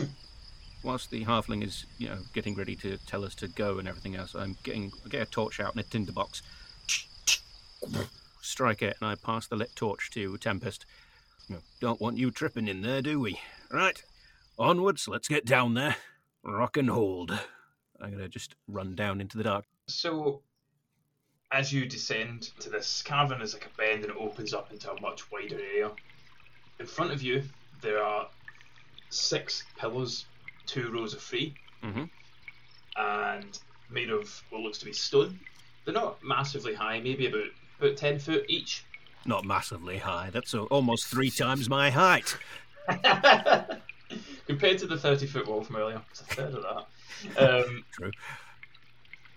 Whilst the halfling is, you know, getting ready to tell us to go and everything else, I'm getting I get a torch out and a tinderbox. Strike it, and I pass the lit torch to Tempest. You know, don't want you tripping in there, do we? Right, onwards. Let's get down there. Rock and hold. I'm gonna just run down into the dark. So, as you descend to this cavern, there's like a bend and it opens up into a much wider area. In front of you, there are six pillars, two rows of three, Mm-hmm. and made of what looks to be stone. They're not massively high, maybe about about ten foot each. Not massively high. That's almost three times my height. Compared to the thirty foot wall from earlier, it's a third of that. Um, True.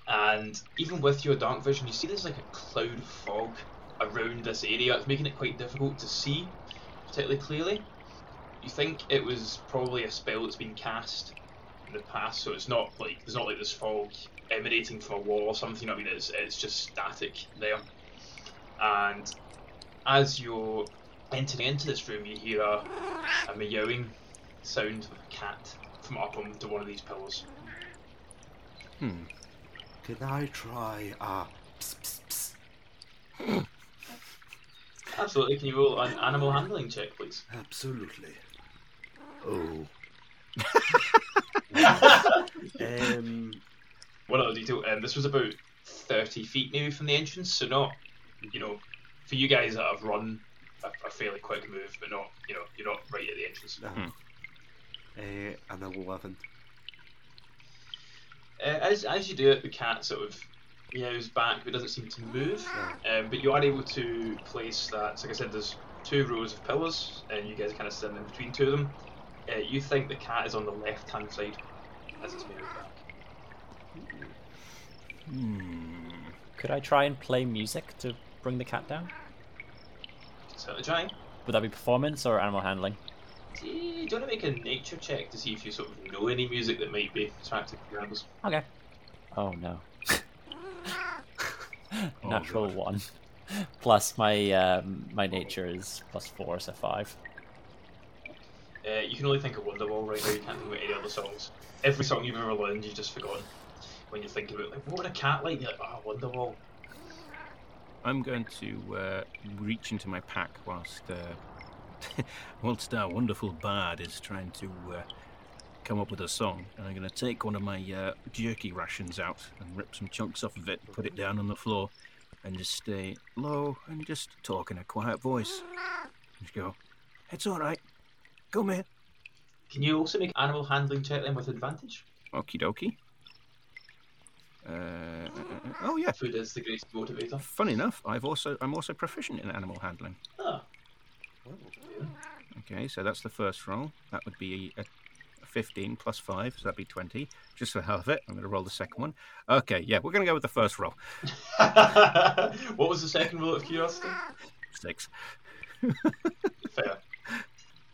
and even with your dark vision, you see there's like a cloud of fog around this area. It's making it quite difficult to see particularly clearly. You think it was probably a spell that's been cast in the past, so it's not like there's not like this fog emanating from a wall or something. I mean, it's it's just static there. And as you're entering into this room, you hear a, a meowing sound of a cat from up onto one of these pillars. Hmm. Can I try uh pss, pss, pss? Absolutely. Can you roll an animal handling check, please? Absolutely. Oh. um One other detail, um, this was about 30 feet maybe from the entrance, so not, you know, for you guys that have run a, a fairly quick move, but not, you know, you're not right at the entrance. uh, uh, an eleven. Uh, as, as you do it, the cat sort of meows back but doesn't seem to move. Um, but you are able to place that, so like I said, there's two rows of pillars, and you guys are kind of sitting in between two of them. Uh, you think the cat is on the left hand side as it's meowing back. Hmm. Could I try and play music to bring the cat down? Certainly trying. Would that be performance or animal handling? Do you want to make a nature check to see if you sort of know any music that might be attractive to your animals? Okay. Oh no. Natural God. one. Plus my um, my nature is plus four, so five. Uh, you can only think of Wonderwall right now. You can't think of any other songs. Every song you've ever learned, you've just forgotten. When you think about like, what would a cat like? You're like, oh, Wonderwall. I'm going to uh, reach into my pack whilst uh, whilst our wonderful bard is trying to uh, come up with a song, and I'm going to take one of my uh, jerky rations out and rip some chunks off of it, put it down on the floor, and just stay low and just talk in a quiet voice. Just go, it's all right. Come here. Can you also make animal handling check then with advantage? Okie dokie. Uh, uh, uh, oh yeah. Food is the greatest motivator. Fun enough, I've also I'm also proficient in animal handling. Ah. Okay, so that's the first roll. That would be a, a 15 plus 5, so that'd be 20. Just for the hell of it, I'm going to roll the second one. Okay, yeah, we're going to go with the first roll. what was the second roll of curiosity? 6. Fair.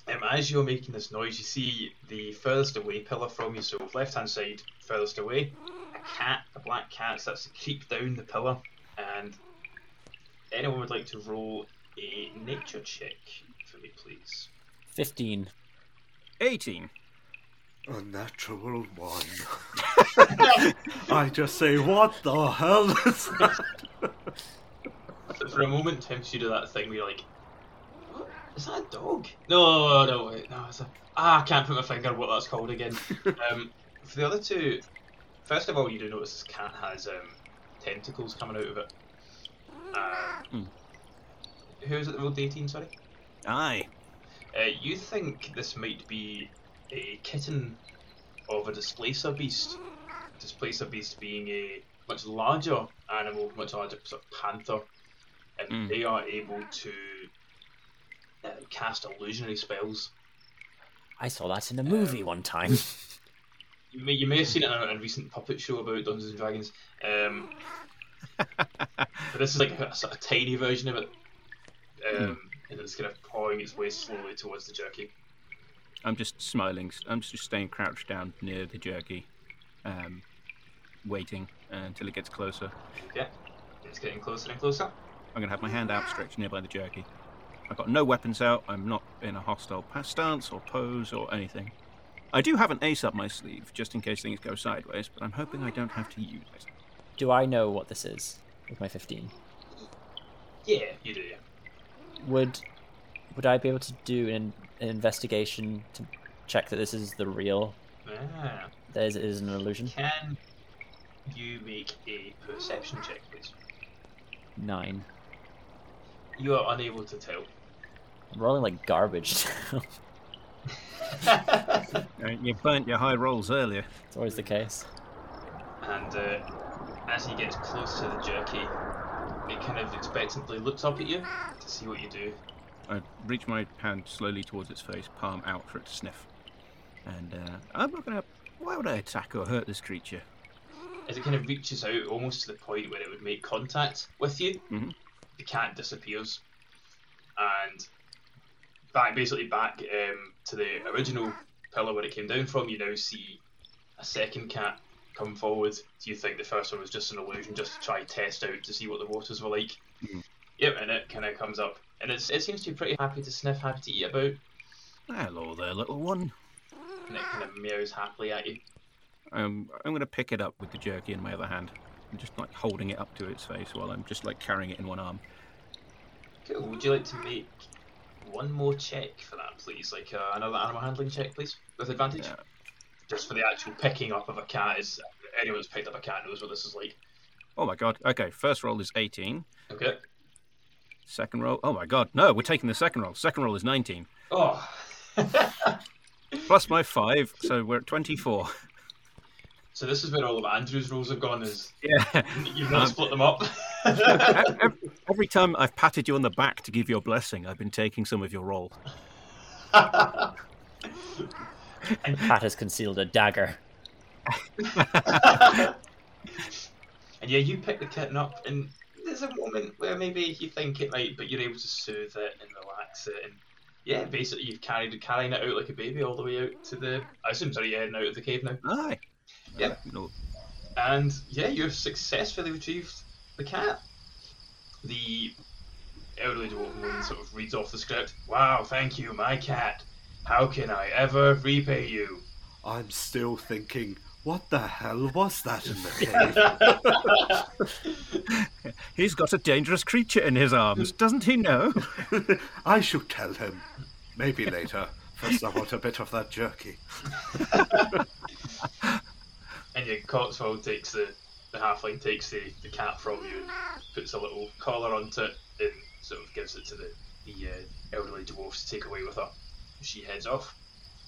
Um, as you're making this noise, you see the furthest away pillar from you, so left hand side, furthest away, a cat, a black cat, starts to creep down the pillar, and anyone would like to roll a nature check for me, please. Fifteen. 18. A natural one. I just say, what the hell is that? For a moment, tempts you to that thing where you're like, is that a dog? No, no, wait, no, it's a. Ah, I can't put my finger on what that's called again. um, for the other two, first of all, you do notice this cat has um, tentacles coming out of it. Uh, Hmm. Who is it that rolled 18, sorry? Aye. Uh, you think this might be a kitten of a displacer beast. Displacer beast being a much larger animal, much larger sort of panther, and Mm. they are able to uh, cast illusionary spells. I saw that in a movie one time. You may, you may have seen it in a, in a recent puppet show about Dungeons and Dragons. Um, but this is like a, sort of tiny version of it. Um, and it's kind of pawing its way slowly towards the jerky. I'm just smiling. I'm just staying crouched down near the jerky, um, waiting until it gets closer. Yeah, it's getting closer and closer. I'm gonna have my hand outstretched nearby the jerky. I've got no weapons out. I'm not in a hostile pa- stance or pose or anything. I do have an ace up my sleeve just in case things go sideways, but I'm hoping I don't have to use it. Do I know what this is with my 15? Yeah, you do. Yeah. Would would I be able to do an, an investigation to check that this is the real? Ah. That is, is an illusion. Can you make a perception check, please? Nine. You are unable to tell. I'm rolling like garbage. You burnt your high rolls earlier. it's always the case. and uh, as he gets close to the jerky, it kind of expectantly looks up at you to see what you do. I reach my hand slowly towards its face, palm out for it to sniff. And uh, I'm not gonna. Why would I attack or hurt this creature? As it kind of reaches out almost to the point where it would make contact with you, Mhm. the cat disappears, and back basically back um, to the original pillar where it came down from. You now see a second cat come forward. Do you think the first one was just an illusion, just to try test out to see what the waters were like? Mhm. Yep, and it kind of comes up, and it's, it seems to be pretty happy to sniff, happy to eat about, Hello there, little one. and it kind of meows happily at you. Um, I'm gonna pick it up with the jerky in my other hand. I'm just like holding it up to its face while I'm just like carrying it in one arm. Cool. Would you like to make one more check for that, please? Like uh, another animal handling check, please, with advantage. Yeah. Just for the actual picking up of a cat is anyone who's picked up a cat knows what this is like. Oh my god. Okay, first roll is 18. Okay. Second roll. Oh my god. No, we're taking the second roll. Second roll is 19. Oh. Plus my 5, so we're at 24. so this is where all of Andrew's rolls have gone. Is Yeah. you've not Um, split them up. every, every time I've patted you on the back to give your blessing, I've been taking some of your roll. Pat has concealed a dagger. and yeah, you pick the kitten up, and there's a moment where maybe you think it might, but you're able to soothe it and relax it, and yeah, basically you've carried carrying it out like a baby all the way out to the. I assume sorry, you're heading out of the cave now, Aye. Yeah. Uh, no, and yeah, you've successfully retrieved the cat. The elderly dwarf woman sort of reads off the script. Wow, thank you, my cat. How can I ever repay you? I'm still thinking, what the hell was that in the cave? he's got a dangerous creature in his arms, doesn't he know? I should tell him. Maybe later. First, I want a bit of that jerky. And your Cotswold takes the the halfling takes the, the cat from you and puts a little collar onto it and sort of gives it to the the uh, elderly dwarf to take away with her. She heads off.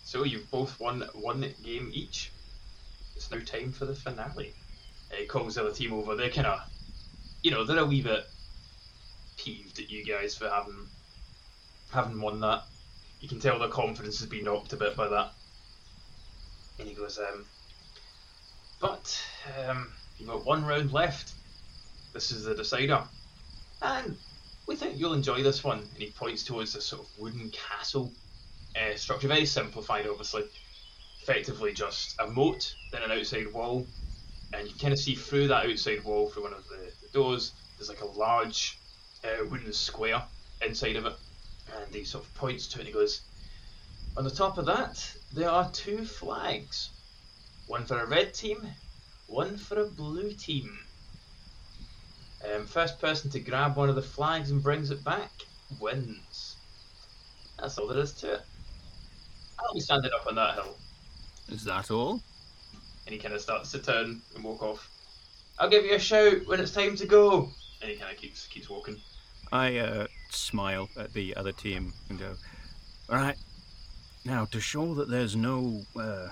So you've both won one game each. It's now time for the finale. The other team over. They're kind of, you know, they're a wee bit peeved at you guys for having having won that. You can tell their confidence has been knocked a bit by that. And he goes, um, but um, you've got one round left. This is the decider. And we think you'll enjoy this one. And he points towards this sort of wooden castle uh, structure, very simplified, obviously. Effectively just a moat, then an outside wall. And you kind of see through that outside wall, through one of the, the doors, there's like a large uh, wooden square inside of it. And he sort of points to it and he goes, On the top of that, there are two flags. One for a red team, one for a blue team. Um, first person to grab one of the flags and brings it back wins. That's all there is to it. I'll be standing up on that hill. Is that all? And he kind of starts to turn and walk off. I'll give you a shout when it's time to go. And he kind of keeps keeps walking. I uh, smile at the other team and go, "All right, now to show that there's no uh,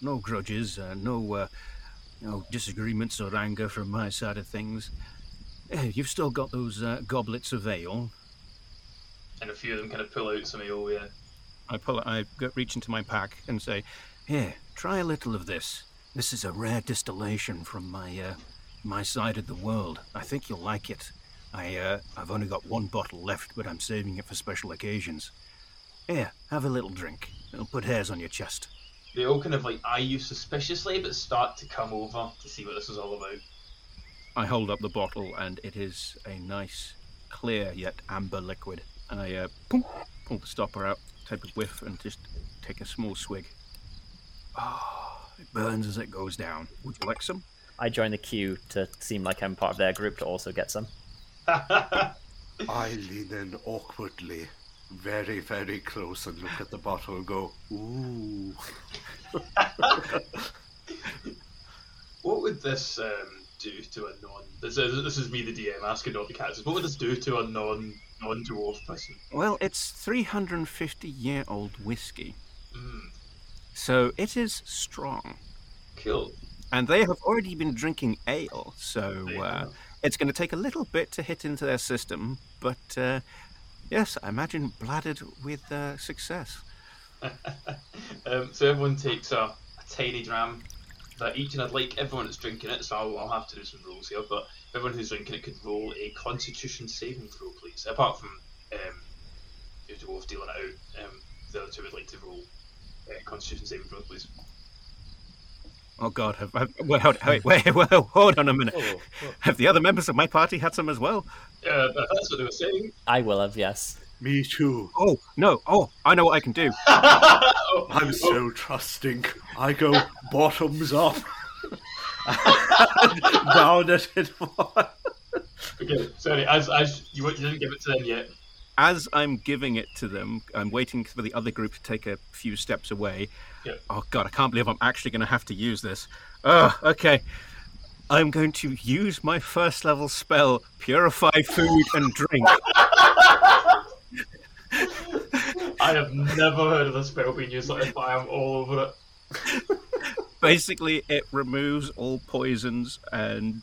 no grudges, uh, no uh, no disagreements or anger from my side of things. eh, you've still got those uh, goblets of ale. And a few of them kind of pull out some ale, yeah. I pull, I go, reach into my pack and say, "Here, try a little of this. This is a rare distillation from my uh, my side of the world. I think you'll like it." I, uh, I've only got one bottle left, but I'm saving it for special occasions. Here, have a little drink. It'll put hairs on your chest. They all kind of like eye you suspiciously, but start to come over to see what this is all about. I hold up the bottle, and it is a nice, clear yet amber liquid. I uh, boom, pull the stopper out, take a whiff, and just take a small swig. Ah, it burns as it goes down. Would you like some? I join the queue to seem like I'm part of their group to also get some. I lean in awkwardly, very, very close, and look at the bottle and go, ooh. what would this um, do to a non? This is, this is me, the DM, asking all the characters. What would this do to a non non dwarf person? Well, it's 350 year old whiskey, Mm, so it is strong. cool. And they have already been drinking ale, so uh, it's going to take a little bit to hit into their system. But uh, yes, I imagine bladdered with uh, success. um, so everyone takes a, a tiny dram that each, and I'd like everyone that's drinking it. So I'll, I'll have to do some rules here, but everyone who's drinking it could roll a Constitution saving throw, please. Apart from um, your dwarf dealing it out, um, the other two would like to roll uh, Constitution saving throw, please. Oh God! Have, have, well, hold, wait, wait, well, hold on a minute. Oh, Have the other members of my party had some as well? uh, that's what they were saying. I will have, yes. Me too. Oh no! Oh, I know what I can do. I'm so trusting. I go bottoms up. Down at it. okay, sorry. As as you, you didn't give it to them yet. As I'm giving it to them, I'm waiting for the other group to take a few steps away. Yeah. Oh God! I can't believe I'm actually going to have to use this. Oh, okay. I'm going to use my first level spell, Purify Food and Drink. I have never heard of the spell being used like this, but I am all over it. Basically, it removes all poisons and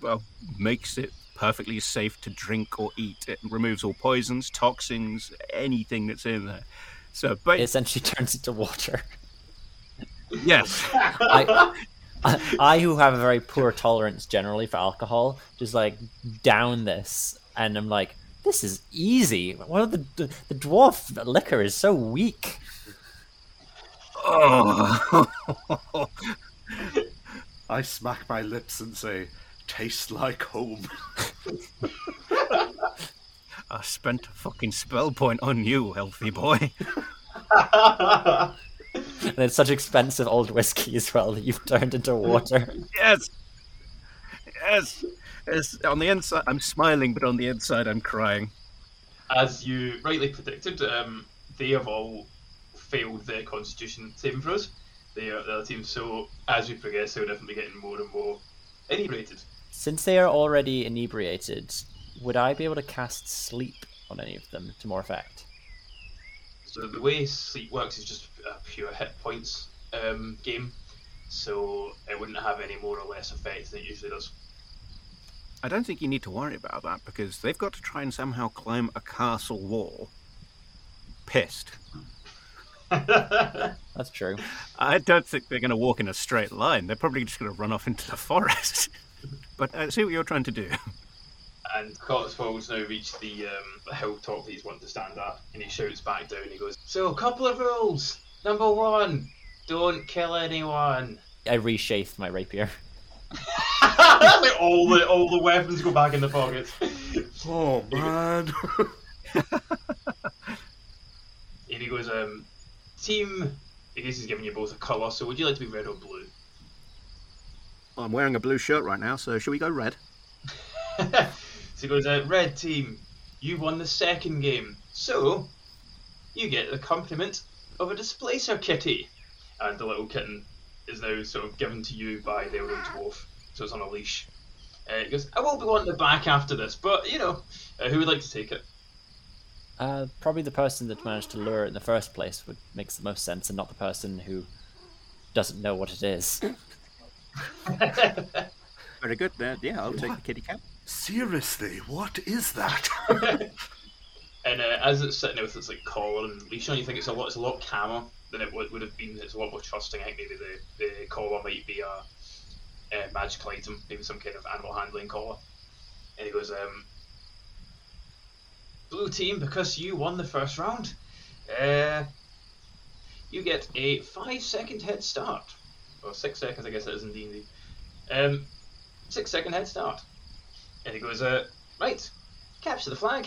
well, makes it perfectly safe to drink or eat. It removes all poisons, toxins, anything that's in there. So, It but essentially turns into water. yes, I, I, I, who have a very poor tolerance generally for alcohol, just like down this, and I'm like, this is easy. What are the the, the dwarf liquor is so weak. oh, I smack my lips and say, "Tastes like home." I spent a fucking spell point on you, healthy boy. And it's such expensive old whiskey as well that you've turned into water. Yes, yes, yes. On the inside, I'm smiling, but on the inside, I'm crying. As you rightly predicted, um, they have all failed their Constitution saving throws. They are the other team. So as we progress, they'll definitely be getting more and more inebriated. Since they are already inebriated, would I be able to cast sleep on any of them to more effect? So the way sleep works is just a pure hit points um, game. So it wouldn't have any more or less effect than it usually does. I don't think you need to worry about that because they've got to try and somehow climb a castle wall. Pissed. That's true. I don't think they're going to walk in a straight line. They're probably just going to run off into the forest. but I see what you're trying to do. And Cotswold's now reached the um, the hilltop that he's wanting to stand at, and he shouts back down. He goes, "So, a couple of rules. Number one, don't kill anyone." I resheath my rapier. like all the all the weapons go back in the pockets. Oh man. And he goes, um, "Team." I guess he's giving you both a colour. So, would you like to be red or blue? I'm wearing a blue shirt right now, so should we go red? so he goes, uh, "Red team, you won the second game, so you get the compliment of a displacer kitty." And the little kitten is now sort of given to you by the elder dwarf, so it's on a leash. Uh, he goes, "I will be wanting it back after this, but you know, uh, who would like to take it?" Uh, probably the person that managed to lure it in the first place would makes the most sense, and not the person who doesn't know what it is. Very good. Uh, yeah, I'll take the kitty cat. Seriously, what is that? and uh, as it's sitting there with its like collar and leash on, you think it's a lot, it's a lot calmer than it would, would have been. It's a lot more trusting. I think maybe the, the collar might be a, a magical item, maybe some kind of animal handling collar. And he goes, um, blue team, because you won the first round, uh, you get a five second head start. Or six seconds, I guess it is in D&D. Um, six second head start. And he goes, uh, right, capture the flag.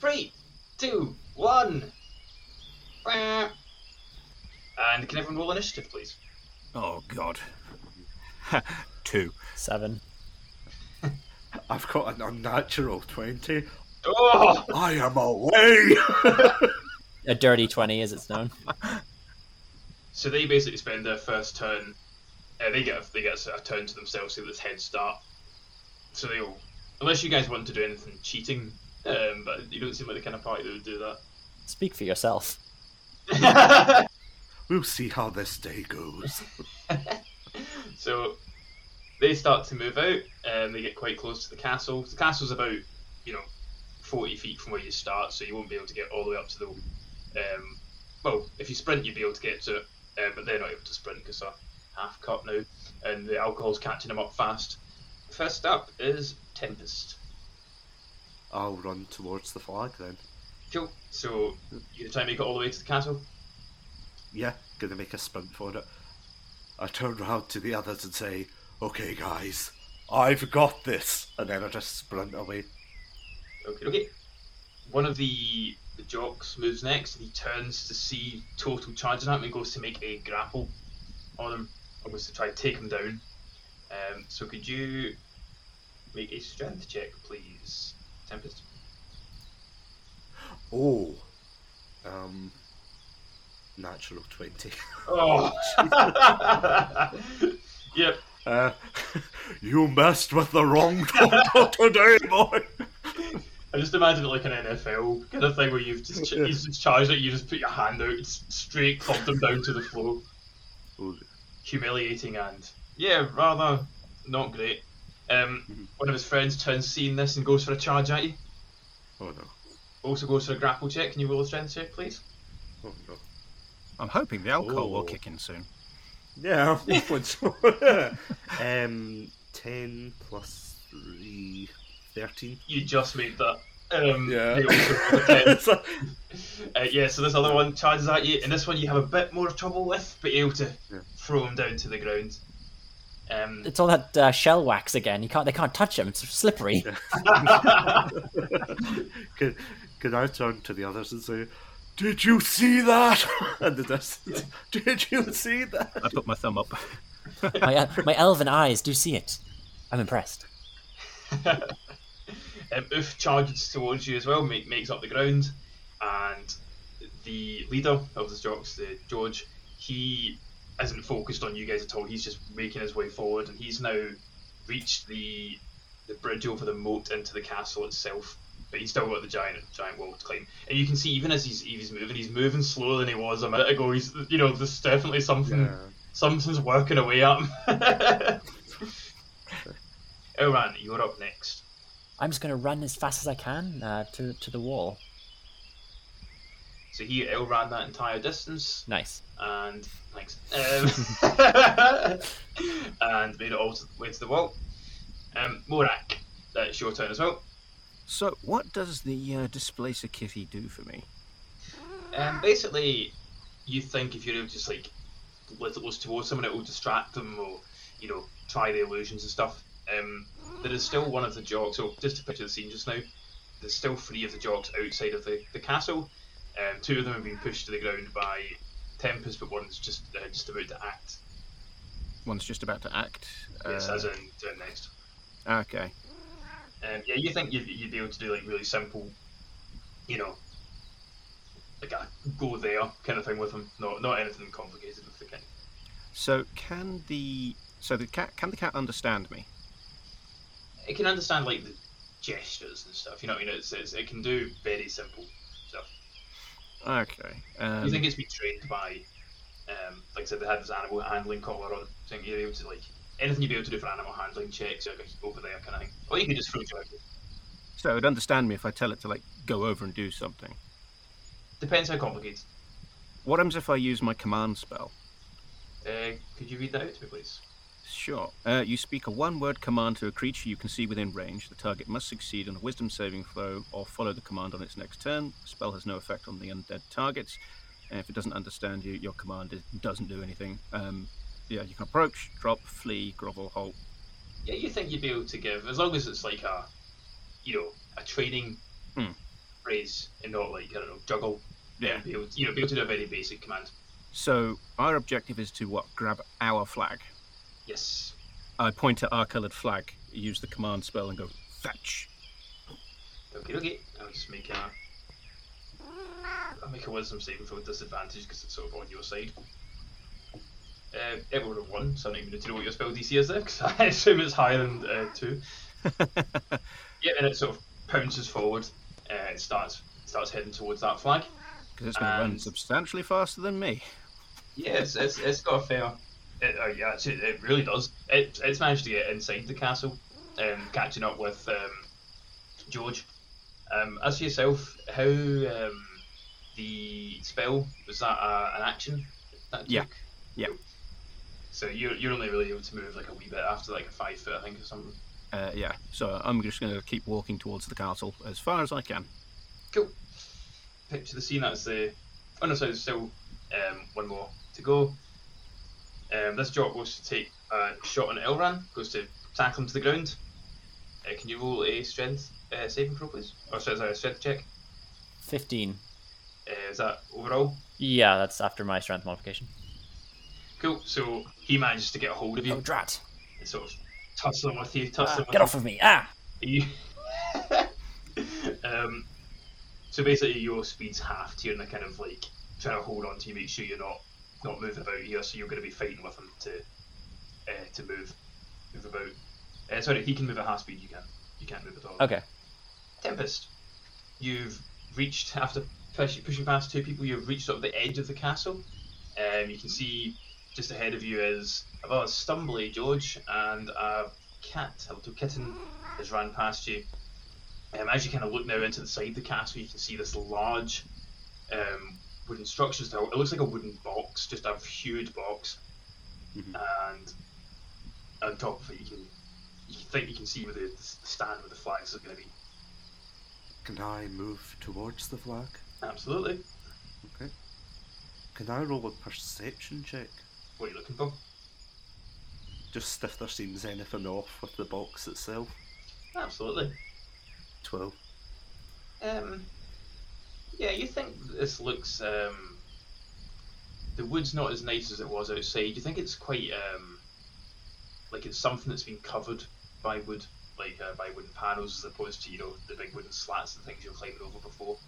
Three, two, one. And can everyone roll initiative, please? Oh, God. Two. Seven. I've got an unnatural 20. Oh! I am away! A dirty 20, as it's known. So they basically spend their first turn. Uh, they get a, they get a turn to themselves, so this head start. So they all, unless you guys want to do anything cheating, um, but you don't seem like the kind of party that would do that. Speak for yourself. We'll see how this day goes. so they start to move out, and they get quite close to the castle. The castle's about, you know, forty feet from where you start, so you won't be able to get all the way up to the. Um, well, if you sprint, you'd be able to get to it, uh, but they're not able to sprint because they're half cut now, and the alcohol's catching them up fast. First up is Tempest. I'll run towards the flag then. Cool. So you try and make it all the way to the castle. Yeah, gonna make a sprint for it. I turn round to the others and say, Okay, guys, I've got this. And then I just sprint away. Okay, okay. One of the the jocks moves next, and he turns to see Tortle charging at him and goes to make a grapple on him, or goes to try to take him down. Um, so could you make a strength check, please, Tempest? Oh, um, natural 20. Oh, yep. Uh, you messed with the wrong tortle today, boy. I just imagine it like an NFL kind of thing where you've just ch- he's just charged it, you just put your hand out, it's straight clumped him down to the floor. Oh, humiliating and yeah, rather not great. Um, Mhm. one of his friends turns seeing this and goes for a charge at you. oh no. Also goes for a grapple check. Can you roll a strength check, please? Oh no. I'm hoping the alcohol will Oh. kick in soon. Yeah, I'm hoping so. um, 10 plus 3, 13. You just made that. Um, Yeah. they also a 10. Uh, yeah, so this other one charges at you, and this one you have a bit more trouble with, but you're able to Yeah. throw him down to the ground. Um, It's all that uh, shell wax again. You can't. They can't touch him. It's slippery. can, can I turn to the others and say, Did you see that? and the distance. Did you see that? I put my thumb up. my uh, my elven eyes do see it. I'm impressed. um, Oof charges towards you as well, make, makes up the ground, and the leader of the jocks, the George, he isn't focused on you guys at all. He's just making his way forward, and he's now reached the the bridge over the moat into the castle itself. But he's still got the giant giant wall to climb, and you can see even as he's he's moving, he's moving slower than he was a minute ago. He's you know there's definitely something Yeah. something's working away at him. Elran, you're up next. I'm just going to run as fast as I can uh, to to the wall. So he L ran that entire distance Nice. and thanks. Um, and made it all the way to the wall. Um, Morak, that's your turn as well. So, what does the uh, displacer kitty do for me? Um, basically, you think if you're able to just like let it loose towards someone, it will distract them or you know try the illusions and stuff. Um, there is still one of the jocks. So just to picture the scene just now, there's still three of the jocks outside of the, the castle. Um, two of them have been pushed to the ground by Tempest, but one's just uh, just about to act. One's just about to act. Yes, uh, as in turn next. Okay. Um, yeah, you think you'd, you'd be able to do like really simple, you know, like a go there kind of thing with them. Not not anything complicated with the king. So, can the so the cat can the cat understand me? It can understand like the gestures and stuff. You know, what I mean, it's, it's, it can do very simple stuff. Okay. Um, you think it's been trained by, um, like I said, they had this animal handling collar on. So you're able to like anything you'd be able to do for animal handling checks, over there kind of thing. Or you could just throw it so it would understand me if I tell it to like go over and do something. Depends how complicated. What happens if I use my command spell? Uh, could you read that out to me, please? Sure. Uh, you speak a one word command to a creature you can see within range. The target must succeed on a wisdom saving throw or follow the command on its next turn. The spell has no effect on the undead targets. And if it doesn't understand you, your command is, doesn't do anything. Um, yeah, you can approach, drop, flee, grovel, halt. Yeah, you think you'd be able to give as long as it's like a, you know, a training Hmm. phrase and not like I don't know juggle. Yeah. Be able, you know, be able to do a very basic command. So our objective is to what? Grab our flag. Yes. I point at our coloured flag, use the command spell, and go fetch. Okay, okay. I'll just make a. I'll make a wisdom saving throw with disadvantage because it's sort of on your side. Uh, it would have won, so I don't even need to know what your spell DC is there because I assume it's higher than uh, two. Yeah, and it sort of pounces forward. Uh, it starts starts heading towards that flag. Because it's going to run And- substantially faster than me. Yeah, it's it's, it's got a fair. It, uh, yeah, it's, it really does. It, it's managed to get inside the castle, um, catching up with um, George. Um, as for yourself, how um, the spell was that uh, an action? That Yeah, took? yeah. Cool. So you're you're only really able to move like a wee bit after like a five foot, I think, or something. Uh, yeah, so I'm just going to keep walking towards the castle as far as I can. Cool. Picture the scene. as the. Oh no, sorry, there's still um, one more to go. Um, this jock goes to take a shot on Elran. Goes to tackle him to the ground. Uh, can you roll a strength uh, saving throw, please? Or sorry, sorry, a strength check. 15. Uh, is that overall? Yeah, that's after my strength modification. Cool. So he manages to get a hold of you Oh, drat. and sort of tussling with you, tussling Ah, with get you. off of me. Ah! You... um, so basically, your speed's halved. You're in a kind of like trying to hold on to you, make sure you're not not moving about here. So you're going to be fighting with him to uh, to move move about. Uh, sorry, he can move at half speed. You can. You can't move at all. Okay. Tempest, you've reached after push, pushing past two people. You've reached sort of the edge of the castle. Um, you can see just ahead of you is about a stumbly George and a cat, a little kitten, has ran past you. Um, as you kind of look now into the side of the castle, you can see this large um, wooden structure. Still, it looks like a wooden box, just a huge box, Mhm. and on top of it, you can you can think you can see where the, the stand with the flags is going to be. Can I move towards the flag? Absolutely. Okay. Can I roll a perception check? What are you looking for? Just if there seems anything off with the box itself. Absolutely. 12. Um, yeah, you think this looks. Um, the wood's not as nice as it was outside. You think it's quite. Um, like it's something that's been covered by wood, like uh, by wooden panels, as opposed to, you know, the big wooden slats and things you're climbing over before.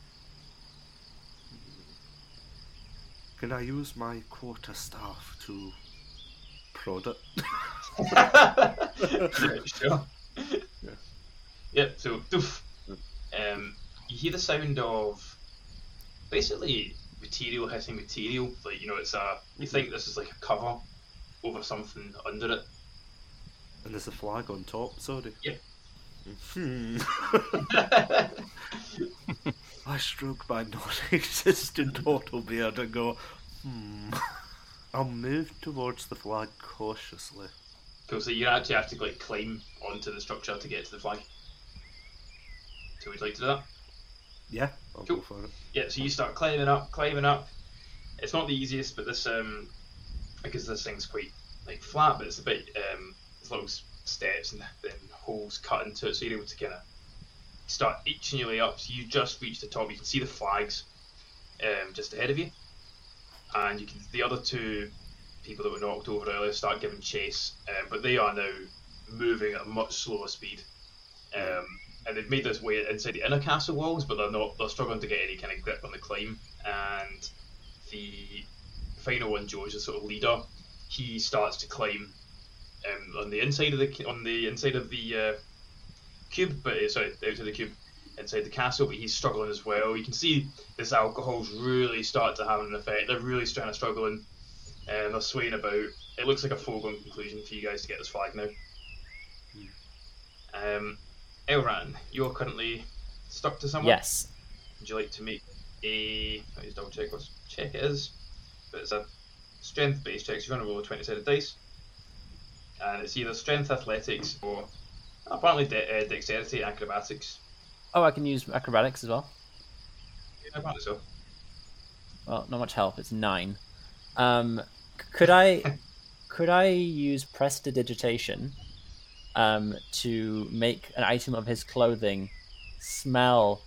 Can I use my quarter staff to prod it? yeah, sure. Yep, so doof. Um, you hear the sound of basically material hitting material. Like you know, it's a. You think this is like a cover over something under it. And there's a flag on top, sorry. Yeah. Hmm. I stroke my non-existent tortle beard and go, hmm. I'll move towards the flag cautiously. Cool. So you actually have to like climb onto the structure to get to the flag. So we'd you like to do that? Yeah, I'll Cool. go for it. Yeah. So you start climbing up, climbing up. It's not the easiest, but this um, because this thing's quite like flat, but it's a bit um, there's little steps and, then holes cut into it, so you're able to kind of start itching your way up. So you just reach the top. You can see the flags um, just ahead of you, and you can the other two people that were knocked over earlier start giving chase, um, but they are now moving at a much slower speed. Um, and they've made this way inside the inner castle walls, but they're not. They're struggling to get any kind of grip on the climb. And the final one, George, the sort of leader, he starts to climb um, on the inside of the on the inside of the uh, cube, but uh, sorry, outside the cube, inside the castle. But he's struggling as well. You can see this alcohol's really start to have an effect. They're really trying to struggling, and they're swaying about. It looks like a foregone conclusion for you guys to get this flag now. Um, Elran, you're currently stuck to someone. Yes. Would you like to make a? Let me just double check what check it is. But it's a strength based check. So you're going to roll a 20 sided dice. and it's either strength, athletics, or apparently de- uh, dexterity, acrobatics. Oh, I can use acrobatics as well. Yeah, apparently so. Well, not much help. It's nine. Um, could I, could I use prestidigitation, um, to make an item of his clothing smell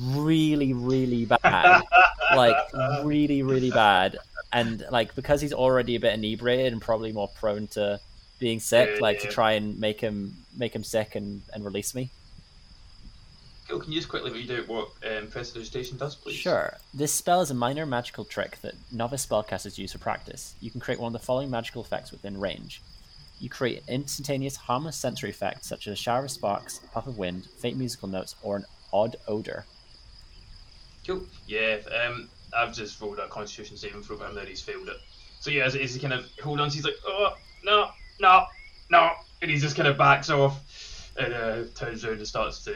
really, really bad, like really, really bad, and like because he's already a bit inebriated and probably more prone to being sick, Yeah, like to try and make him make him sick and and release me. Cool, can you just quickly read out what um, prestidigitation does, please? Sure. This spell is a minor magical trick that novice spellcasters use for practice. You can create one of the following magical effects within range. You create instantaneous harmless sensory effects such as a shower of sparks, a puff of wind, faint musical notes, or an odd odor. Cool. Yeah, um, I've just rolled a constitution saving throw, but I'm there he's failed it. So yeah, as, as he kind of hold on, he's like, oh, no, no, no, and he just kind of backs off and uh, turns around and starts to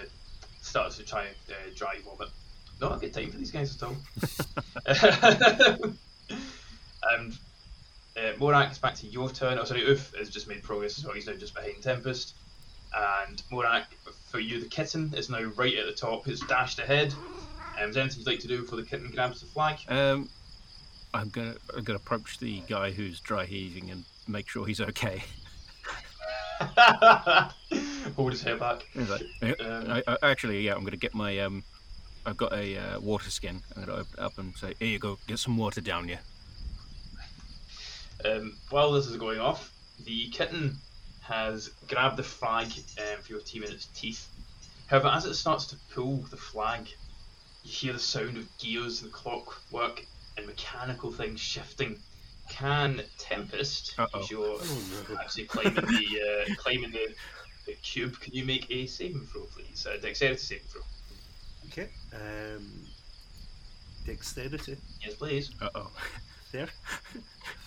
starts to try and uh, dry vomit. Not a good time for these guys at all. and uh, Morak, it's back to your turn. Oh, sorry, Oof has just made progress as well. He's now just behind Tempest. And Morak, for you, the kitten is now right at the top. It's dashed ahead. Um, is there anything you'd like to do before the kitten grabs the flag? Um, I'm gonna I'm gonna approach the guy who's dry heaving and make sure he's okay. Hold his hair back. Like, Um, I, I, actually, yeah, I'm gonna get my um, I've got a uh, water skin. I'm gonna open it up and say, here you go, get some water down you. Um, while this is going off, the kitten has grabbed the flag um, for your team in its teeth. However, as it starts to pull the flag, you hear the sound of gears and clockwork and mechanical things shifting. Can Tempest, Uh-oh. you're Oh no. actually climbing the uh, climbing the, the cube, can you make a saving throw, please? Uh, dexterity saving throw. Okay. Um, dexterity. Yes, please. Uh oh. There.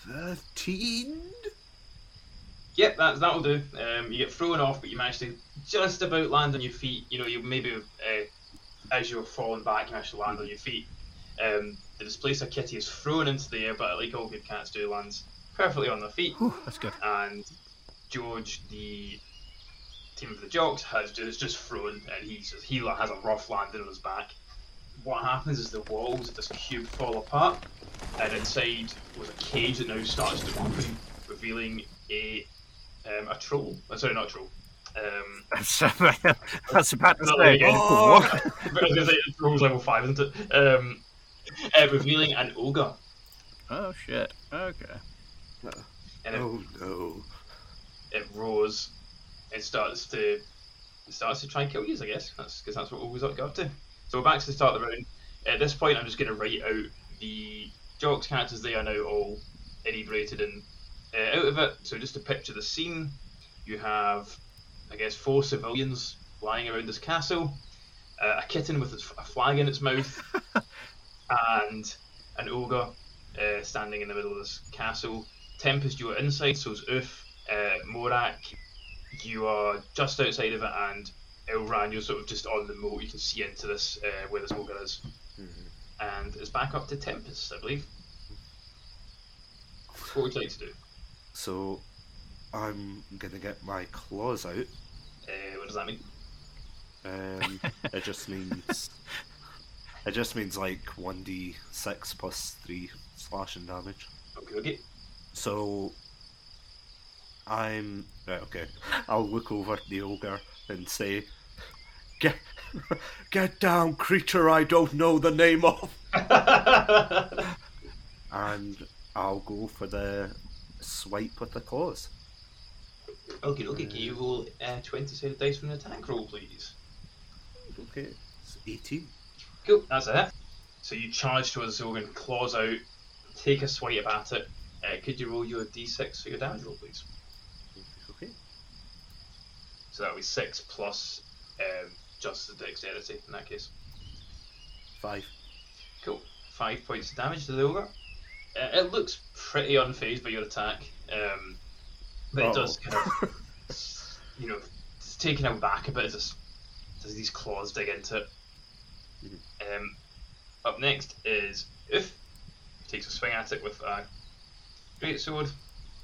Thirteen. Yep, that that'll do. Um, you get thrown off, but you manage to just about land on your feet. You know, you maybe uh, as you're falling back, you manage to land on your feet. Um, the displacer kitty is thrown into the air, but like all good cats do, lands perfectly on their feet. Whew, that's good. And George, the team of the jocks, has just, just thrown, and he's just, he has a rough landing on his back. What happens is the walls of this cube fall apart, and inside was a cage that now starts to open, revealing a um, a troll. Uh, sorry, not a troll. Um, That's, about to say. Oh, I was gonna say troll's level five, isn't it? Um, uh, revealing an ogre, oh shit. Okay. and it, Oh no. it roars and starts to it starts to try and kill you. I guess that's because that's what ogres got up to. So we're back to the start of the round. At this point, I'm just going to write out the jocks characters. They are now all inebriated and uh, out of it. So just to picture the scene, you have, I guess, four civilians lying around this castle, uh, a kitten with a flag in its mouth, and an ogre uh, standing in the middle of this castle. Tempest, you are inside, so is Oof. Uh, Morak, you are just outside of it, and Elran, you're sort of just on the moat. You can see into this uh, where this ogre is, and it's back up to Tempest, I believe. What would you like to do? So, I'm gonna get my claws out. Uh, what does that mean? Um, it just means. It just means like one d six plus three slashing damage. Okay, okay. So I'm right. Okay, I'll look over at the ogre and say, "Get, get down, creature! I don't know the name of." And I'll go for the swipe with the claws. okay, okay. Can you roll uh, 20 sided dice for an attack roll, please? Okay, it's eighteen. Cool, that's it. So you charge towards the organ, claws out, take a swipe at it. Uh, could you roll your d6 for your damage roll, please? Okay. So that would be 6 plus um, just the dexterity in that case. Five. Cool. 5 points of damage to the ogre. Uh, it looks pretty unfazed by your attack, um, but it does Oh. kind of, you know, it's taken him back a bit as, this, as these claws dig into it. Um, up next is Oof. Takes a swing at it with a great sword.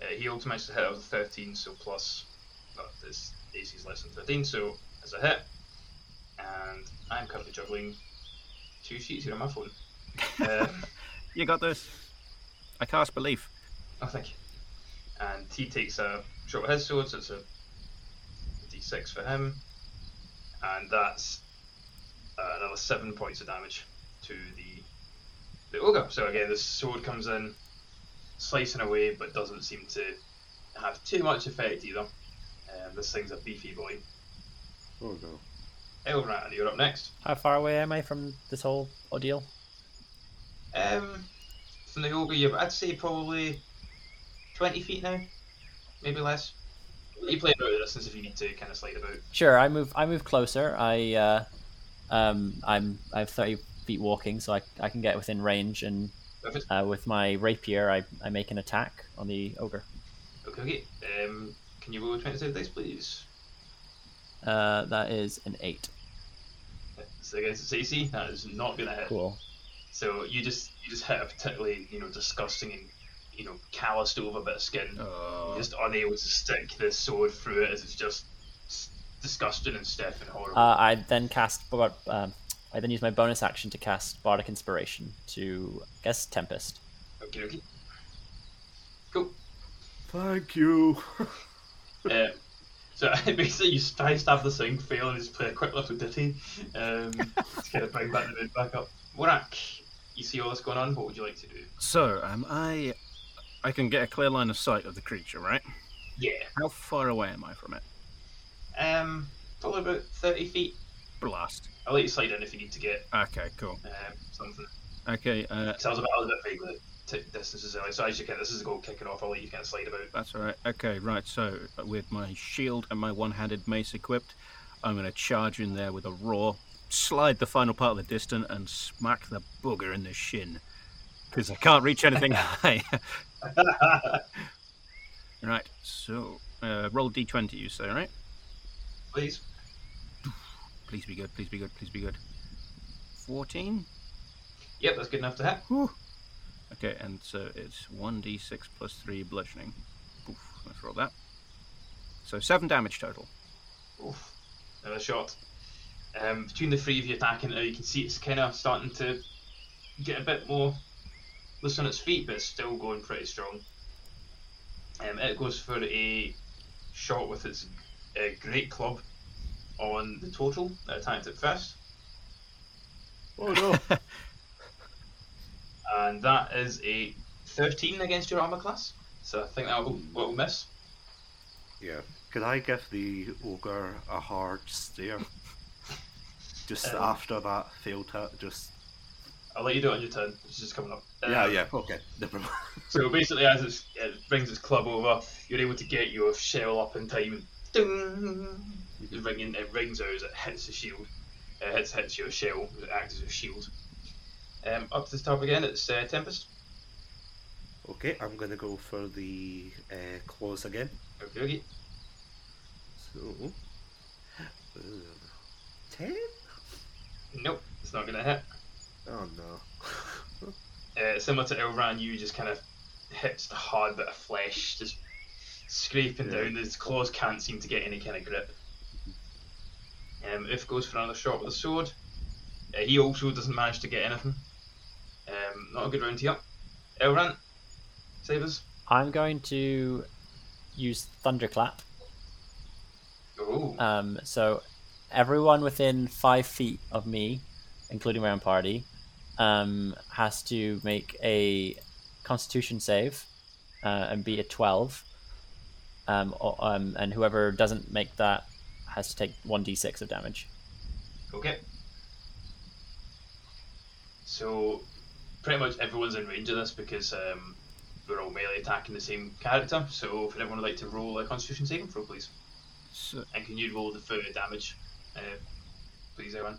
Uh, he also managed to hit with 13, so plus, well, this AC is less than 13, so as a hit. And I'm currently juggling two sheets here on my phone. Um, You got this. I cast belief. oh, thank you. And he takes a shot with his sword, so it's a d6 for him. And that's uh, another seven points of damage to the the ogre. So again, the sword comes in, slicing away, but doesn't seem to have too much effect either. Um, this thing's a beefy boy. Oh no. Elran, you're up next. How far away am I from this whole ordeal? Um, from the ogre, you're, I'd say probably 20 feet now, maybe less. You play out the distance if you need to kind of slide about. Sure, I move. I move closer. I, uh, um, I'm. I have thirty feet walking, so I, I can get within range, and uh, with my rapier, I, I make an attack on the ogre. Okay, okay. Um, can you roll a 20 save dice, please? Uh, that is an eight. So against its AC, that is not going to hit. Cool. So you just you just hit a particularly you know disgusting and you know calloused over bit of skin. Oh. You're just unable to stick the sword through it as it's just s- disgusting and stiff and horrible. Uh, I then cast. Bar- Um, I then use my bonus action to cast bardic inspiration to I guess tempest. okay, okay. Cool. Thank you. Uh, so basically, you try stab this thing, fail, and just play a quick little ditty um, to kind of bring back the mood back up. Morak, you see all this going on. What would you like to do? So, um, I, I can get a clear line of sight of the creature, right? Yeah. How far away am I from it? Um, probably about thirty feet. Blast. I'll let you slide in if you need to get Okay, cool. um, something. Okay, uh, Because I was a bit, I was a bit vague with t- distances earlier. So as you can, this is a goal kicking off. I'll let you kind of slide about. that's alright. Okay, right, so with my shield and my one handed mace equipped, I'm going to charge in there with a roar, slide the final part of the distance, and smack the booger in the shin. Because I can't reach anything high. right, so uh, roll d20, you say, right? Please. Please be good, please be good, please be good. 14? Yep, that's good enough to hit. Whew. Okay, and so it's 1d6 plus 3 bludgeoning. Oof, let's roll that. So 7 damage total. Oof. Another shot. Um, between the three of you attacking it, now, you can see it's kind of starting to get a bit more loose on its feet, but it's still going pretty strong. Um, it goes for a shot with its uh, great club on the tortle that attacked it first, Oh no. and that is a 13 against your armor class. So I think that will, will miss. yeah. Could I give the ogre a hard stare? Just Um, after that failed hit, just I'll let you do it on your turn. It's just coming up. yeah, Um, yeah, okay, never mind. So basically, as it's, it brings its club over, you're able to get your shell up in time. Ding! It, ringing, it rings out as it hits the shield. It hits, hits your shell, it acts as a shield. Um, up to the top again, it's uh, Tempest. Okay, I'm gonna go for the uh, claws again. Okay, okay. So, uh, ten? Nope, it's not going to hit. Oh no. Uh, similar to Elran, you just kind of hits the hard bit of flesh, just scraping Yeah. down. His claws can't seem to get any kind of grip. Um, Oof goes for another shot with a sword, uh, he also doesn't manage to get anything. Um, not a good round here. Elran, save us. I'm going to use thunderclap. Oh, Um, so everyone within five feet of me, including my own party, um, has to make a Constitution save uh, and beat a twelve. Um, um, and whoever doesn't make that has to take one d6 of damage. okay. So, pretty much everyone's in range of this because um, we're all melee attacking the same character. So, if anyone would like to roll a Constitution saving throw, please. So, And can you roll the further damage, uh, please, everyone?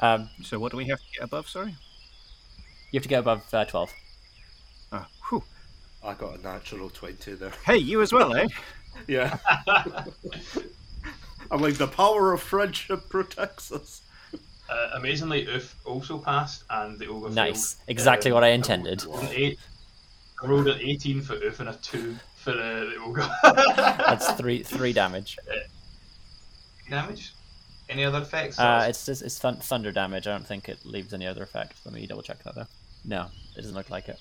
Um, so what do we have to get above, sorry? you have to get above uh, twelve. Whew. I got a natural twenty there. Hey, you as well, eh? Yeah. I'm like the power of friendship protects us. Uh, amazingly, Oof also passed, and the ogre Nice, failed. exactly Um, what I I intended. an eight. I rolled an 18 for Oof and a 2 for uh, the ogre. That's three three damage. damage. Any other effects? Uh, it's just it's thun- thunder damage. I don't think it leaves any other effect. Let me double check that though. No, it doesn't look like it.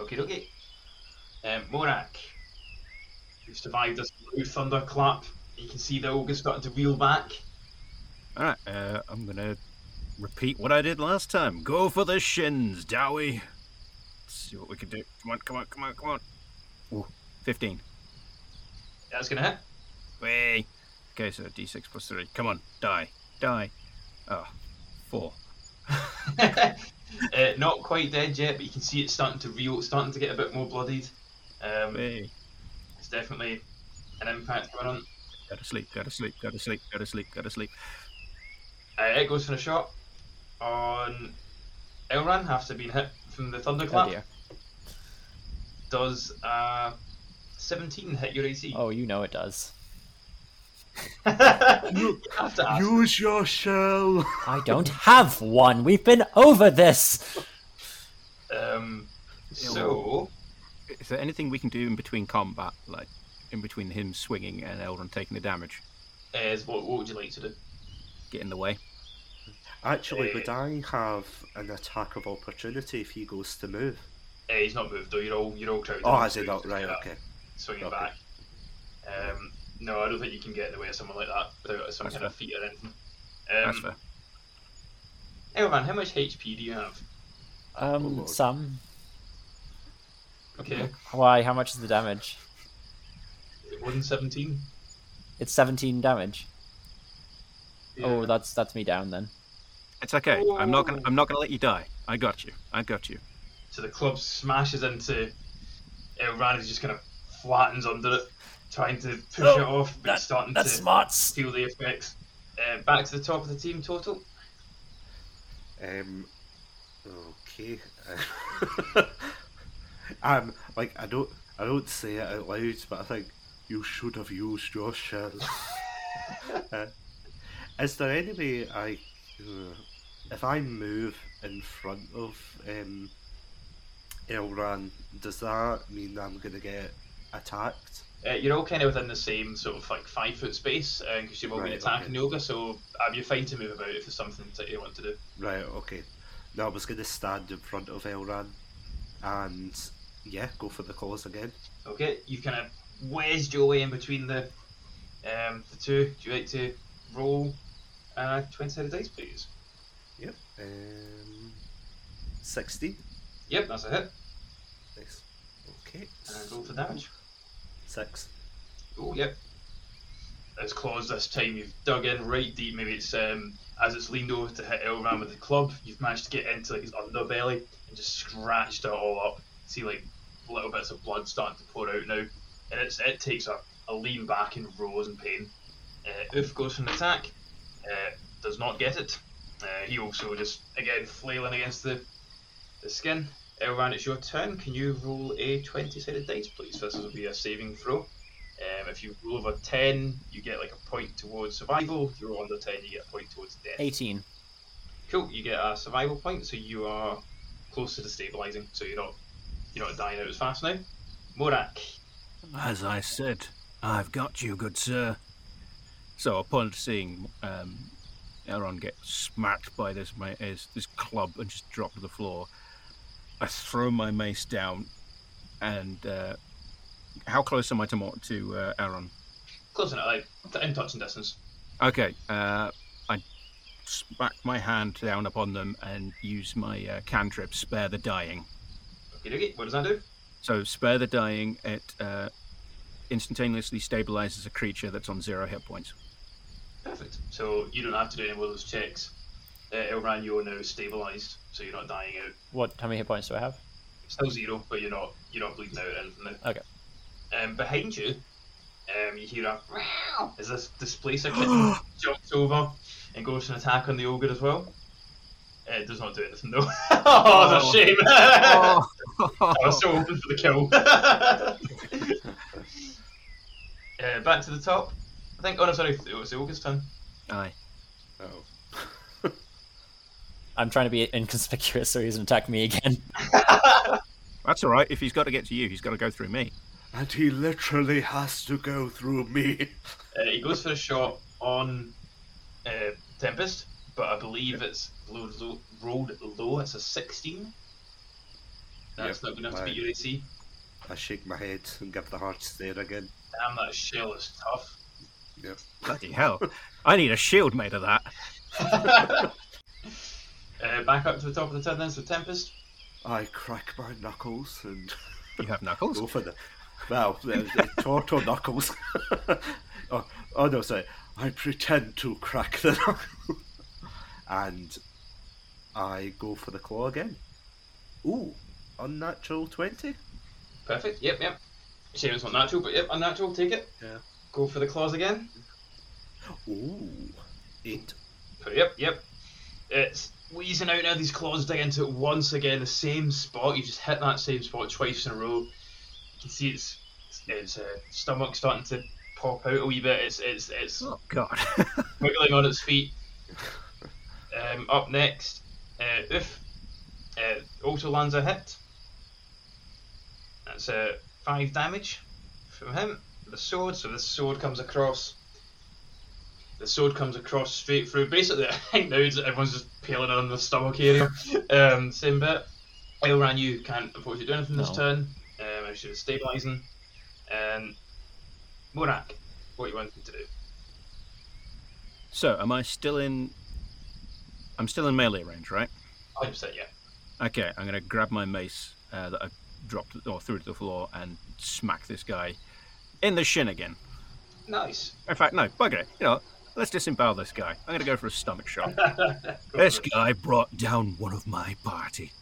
Okay, okay. Um, Morak, you've survived this loud thunderclap. You can see the ogre starting to reel back. Alright, uh, I'm gonna repeat what I did last time. Go for the shins, Dowie. Let's see what we can do. Come on, come on, come on, come on. Ooh, 15. That's gonna hit. Way. Okay, so d6 plus 3. Come on, die. Die. Oh, four. uh, not quite dead yet, but you can see it's starting to reel, it's starting to get a bit more bloodied. Um, Way. it's definitely an impact going on. Go to sleep, go to sleep, go to sleep, go to sleep, go to sleep. Uh, it goes for a shot on Elran after being hit from the Oh thunderclap. dear. Does uh, 17 hit your AC? Oh, you know it does. you have to. Use your shell. I don't have one. We've been over this. Um, so, Is there anything we can do in between combat, like in between him swinging and Elran taking the damage? is what, what would you like to do? Get in the way? Actually, Eh. would I have an attack of opportunity if he goes to move? Uh, he's not moved though. You're all you're all crowded. Oh, in, has he not? Right, okay. Swinging Okay. back. Um, no, I don't think you can get in the way of someone like that without some That's kind of feat or anything. That's Um, fair. Elran, how much HP do you have? Um, Lord. some. Okay, Why? How much is the damage? one seventeen. It's 17 damage. Oh, that's that's me down then. It's okay. I'm not gonna. I'm not gonna let you die. I got you. I got you. So the club smashes into Elran. He just kind of flattens under it, trying to push Oh, it off, but that- he's starting That's to smarts. feel the effects. Uh, back to the top of the team total. Um. Okay. um. Like I don't. I don't say it out loud, but I think you should have used your shell. Uh, is there any way I, uh, if I move in front of um, Elran, does that mean I'm gonna get attacked? Uh, you're all kind of within the same sort of like five foot space because you've all been attacking okay. yoga, so um, you're fine to move about if there's something that you want to do. Right. Okay. No, I was gonna stand in front of Elran, and yeah, go for the claws again. Okay, you've kind of wedged your way in between the um, the two. Do you like to roll uh, 20 sided dice, please? Yep. Um, 60. Yep, that's a hit. Nice. Okay. And roll for damage. Six. Oh, yep. As claws this time, you've dug in right deep. Maybe it's um, as it's leaned over to hit Elran with the club, you've managed to get into like his underbelly and just scratched it all up. See like little bits of blood starting to pour out now, and it's it takes a, a lean back and rolls in pain. Uh, Oof goes for an attack, uh, does not get it. Uh, he also just again flailing against the the skin. Elran, it's your turn. Can you roll a twenty-sided dice, please? This will be a saving throw. Um, if you roll over 10, you get like a point towards survival. If you roll under 10, you get a point towards death. 18. Cool, you get a survival point, so you are close to stabilizing, so you're not you're not dying out as fast now. Morak, As I said, I've got you, good sir. So upon seeing um, Elran get smacked by this his, this club and just drop to the floor, I throw my mace down, and uh, how close am I to to uh, Elran? close enough, like in touching distance. Okay, uh, I smack my hand down upon them and use my uh, cantrip, spare the dying. Okay, okay, what does that do? So spare the dying, it uh, instantaneously stabilizes a creature that's on zero hit points. Perfect. So you don't have to do any more of those checks. Uh, Elran, you're now stabilized, so you're not dying out. What? How many hit points do I have? Still zero, but you're not you're not bleeding out or anything now. Okay. Um, behind you, um, you hear a "Meow" as this displacer kitten jumps over and goes for an attack on the ogre as well. Uh, it does not do anything though. oh, that's a Oh. shame. I was so hoping for the kill. uh, back to the top. I think. Oh no, sorry. It was the ogre's turn. Aye. Oh. I'm trying to be inconspicuous so he doesn't attack me again. That's all right. If he's got to get to you, he's got to go through me. and he literally has to go through me. Uh, he goes for a shot on uh, Tempest, but I believe it's low, low, rolled low. It's a 16. That's Yep, not good enough to right. beat your AC. I shake my head and give the hard stare again. Damn, that shell is tough. Yep. Bloody hell. I need a shield made of that. uh, back up to the top of the turn then, so Tempest. I crack my knuckles and You have knuckles? go for the. Well, the, the turtle knuckles. oh, oh no, sorry. I pretend to crack the knuckle. And I go for the claw again. Ooh, unnatural 20? Perfect. Yep, yep. Shame it's not natural, but yep, unnatural. Take it. Yeah. Go for the claws again. Ooh, 8. Yep, yep. It's wheezing out now. These claws dig into it once again, the same spot. You just hit that same spot twice in a row. You can see its its uh, stomach starting to pop out a wee bit. It's it's it's Oh, God. wiggling on its feet. Um, up next, uh, Oof. Uh, also lands a hit. That's uh, five damage from him. The sword, so the sword comes across. The sword comes across straight through. Basically, I think now it's- everyone's just peeling on the stomach area. um, same bit. Elran, you can't unfortunately do anything this turn. Um, I should have stabilising. And Morak, what are you wanting to do? so, am I still in. I'm still in melee range, right? 100%, yeah. Okay, I'm going to grab my mace uh, that I dropped or threw to the floor and smack this guy in the shin again. Nice. In fact, no, bugger it. You know, let's disembowel this guy. I'm going to go for a stomach shot. This guy brought down one of my party.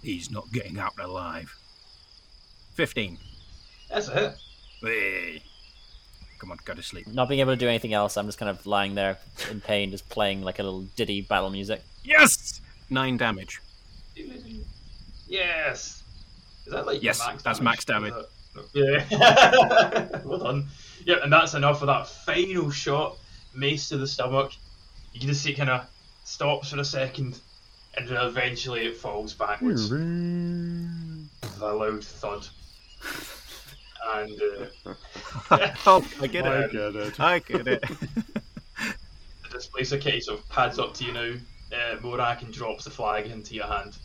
He's not getting out alive. 15. That's a hit. Hey. Come on, go to sleep. Not being able to do anything else, I'm just kind of lying there in pain, just playing like a little ditty battle music. Yes! Nine damage. Yes. Is that like Yes, max that's max damage. Yeah. well done. Yeah, and that's enough for that final shot. Mace to the stomach. You can just see it kind of stops for a second, and then eventually it falls backwards. with a loud thud. And uh, oh, I get My it. God, I get it. the a case of pads up to you now. Uh, Morak and drops the flag into your hand.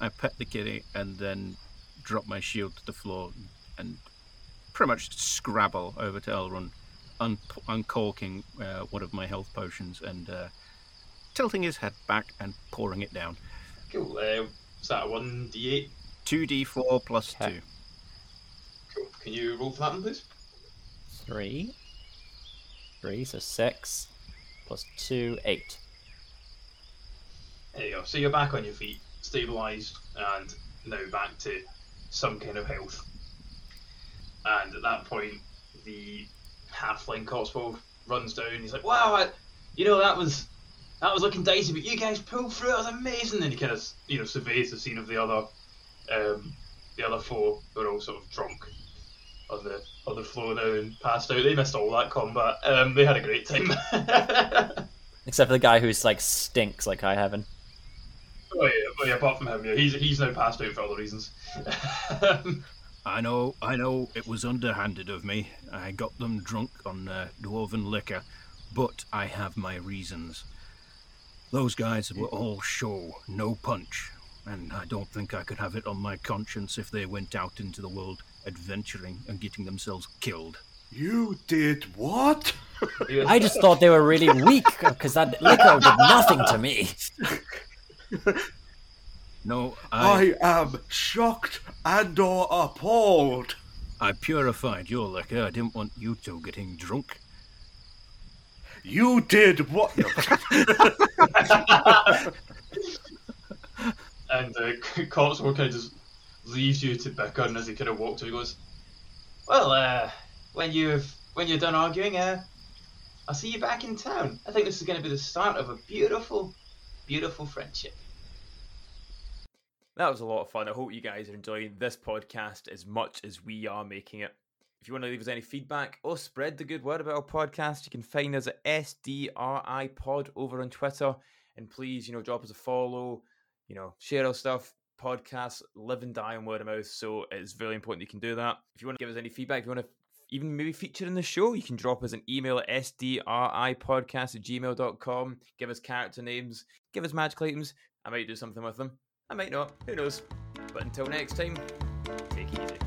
I pet the kitty and then drop my shield to the floor and pretty much scrabble over to Elran, un- uncorking uh, one of my health potions and uh, tilting his head back and pouring it down. Cool. Uh, is that a 1d8? 2d4 plus Okay. 2. Cool. Can you roll for that one, please? Three. Three, so six. Plus two, eight. There you go. So you're back on your feet, stabilised, and now back to some kind of health. And at that point, the halfling Cotswold runs down. He's like, "Wow, I, you know that was that was looking dicey, but you guys pulled through. It was amazing." And he kind of you know surveys the scene of the other um, the other four who are all sort of drunk on the on the floor now and passed out. They missed all that combat. Um, they had a great time. Except for the guy who's like stinks like I haven't. Oh yeah, oh yeah, apart from him, yeah, he's he's now passed out for other reasons. I know, I know it was underhanded of me. I got them drunk on uh, dwarven liquor, but I have my reasons. Those guys were all show, no punch, and I don't think I could have it on my conscience if they went out into the world adventuring and getting themselves killed. You did what? I just thought they were really weak because that liquor did nothing to me. No, I, I am shocked and or appalled. I purified your liquor. I didn't want you two getting drunk. You did what? No. and uh, Cotswold kind of just leaves you to bicker, and as he kind of walks, he goes, "Well, uh, when you've when you're done arguing, uh, I'll see you back in town. I think this is going to be the start of a beautiful, beautiful friendship." That was a lot of fun. I hope you guys are enjoying this podcast as much as we are making it. If you want to leave us any feedback or spread the good word about our podcast, you can find us at SDRI Pod over on Twitter. And please, you know, drop us a follow, you know, share our stuff, podcasts live and die on word of mouth, so it's really important you can do that. If you want to give us any feedback, if you want to even maybe feature in the show, you can drop us an email at sdripodcast at gmail.com. Give us character names, give us magic items. I might do something with them. I might not. Who knows? But until next time, take it easy.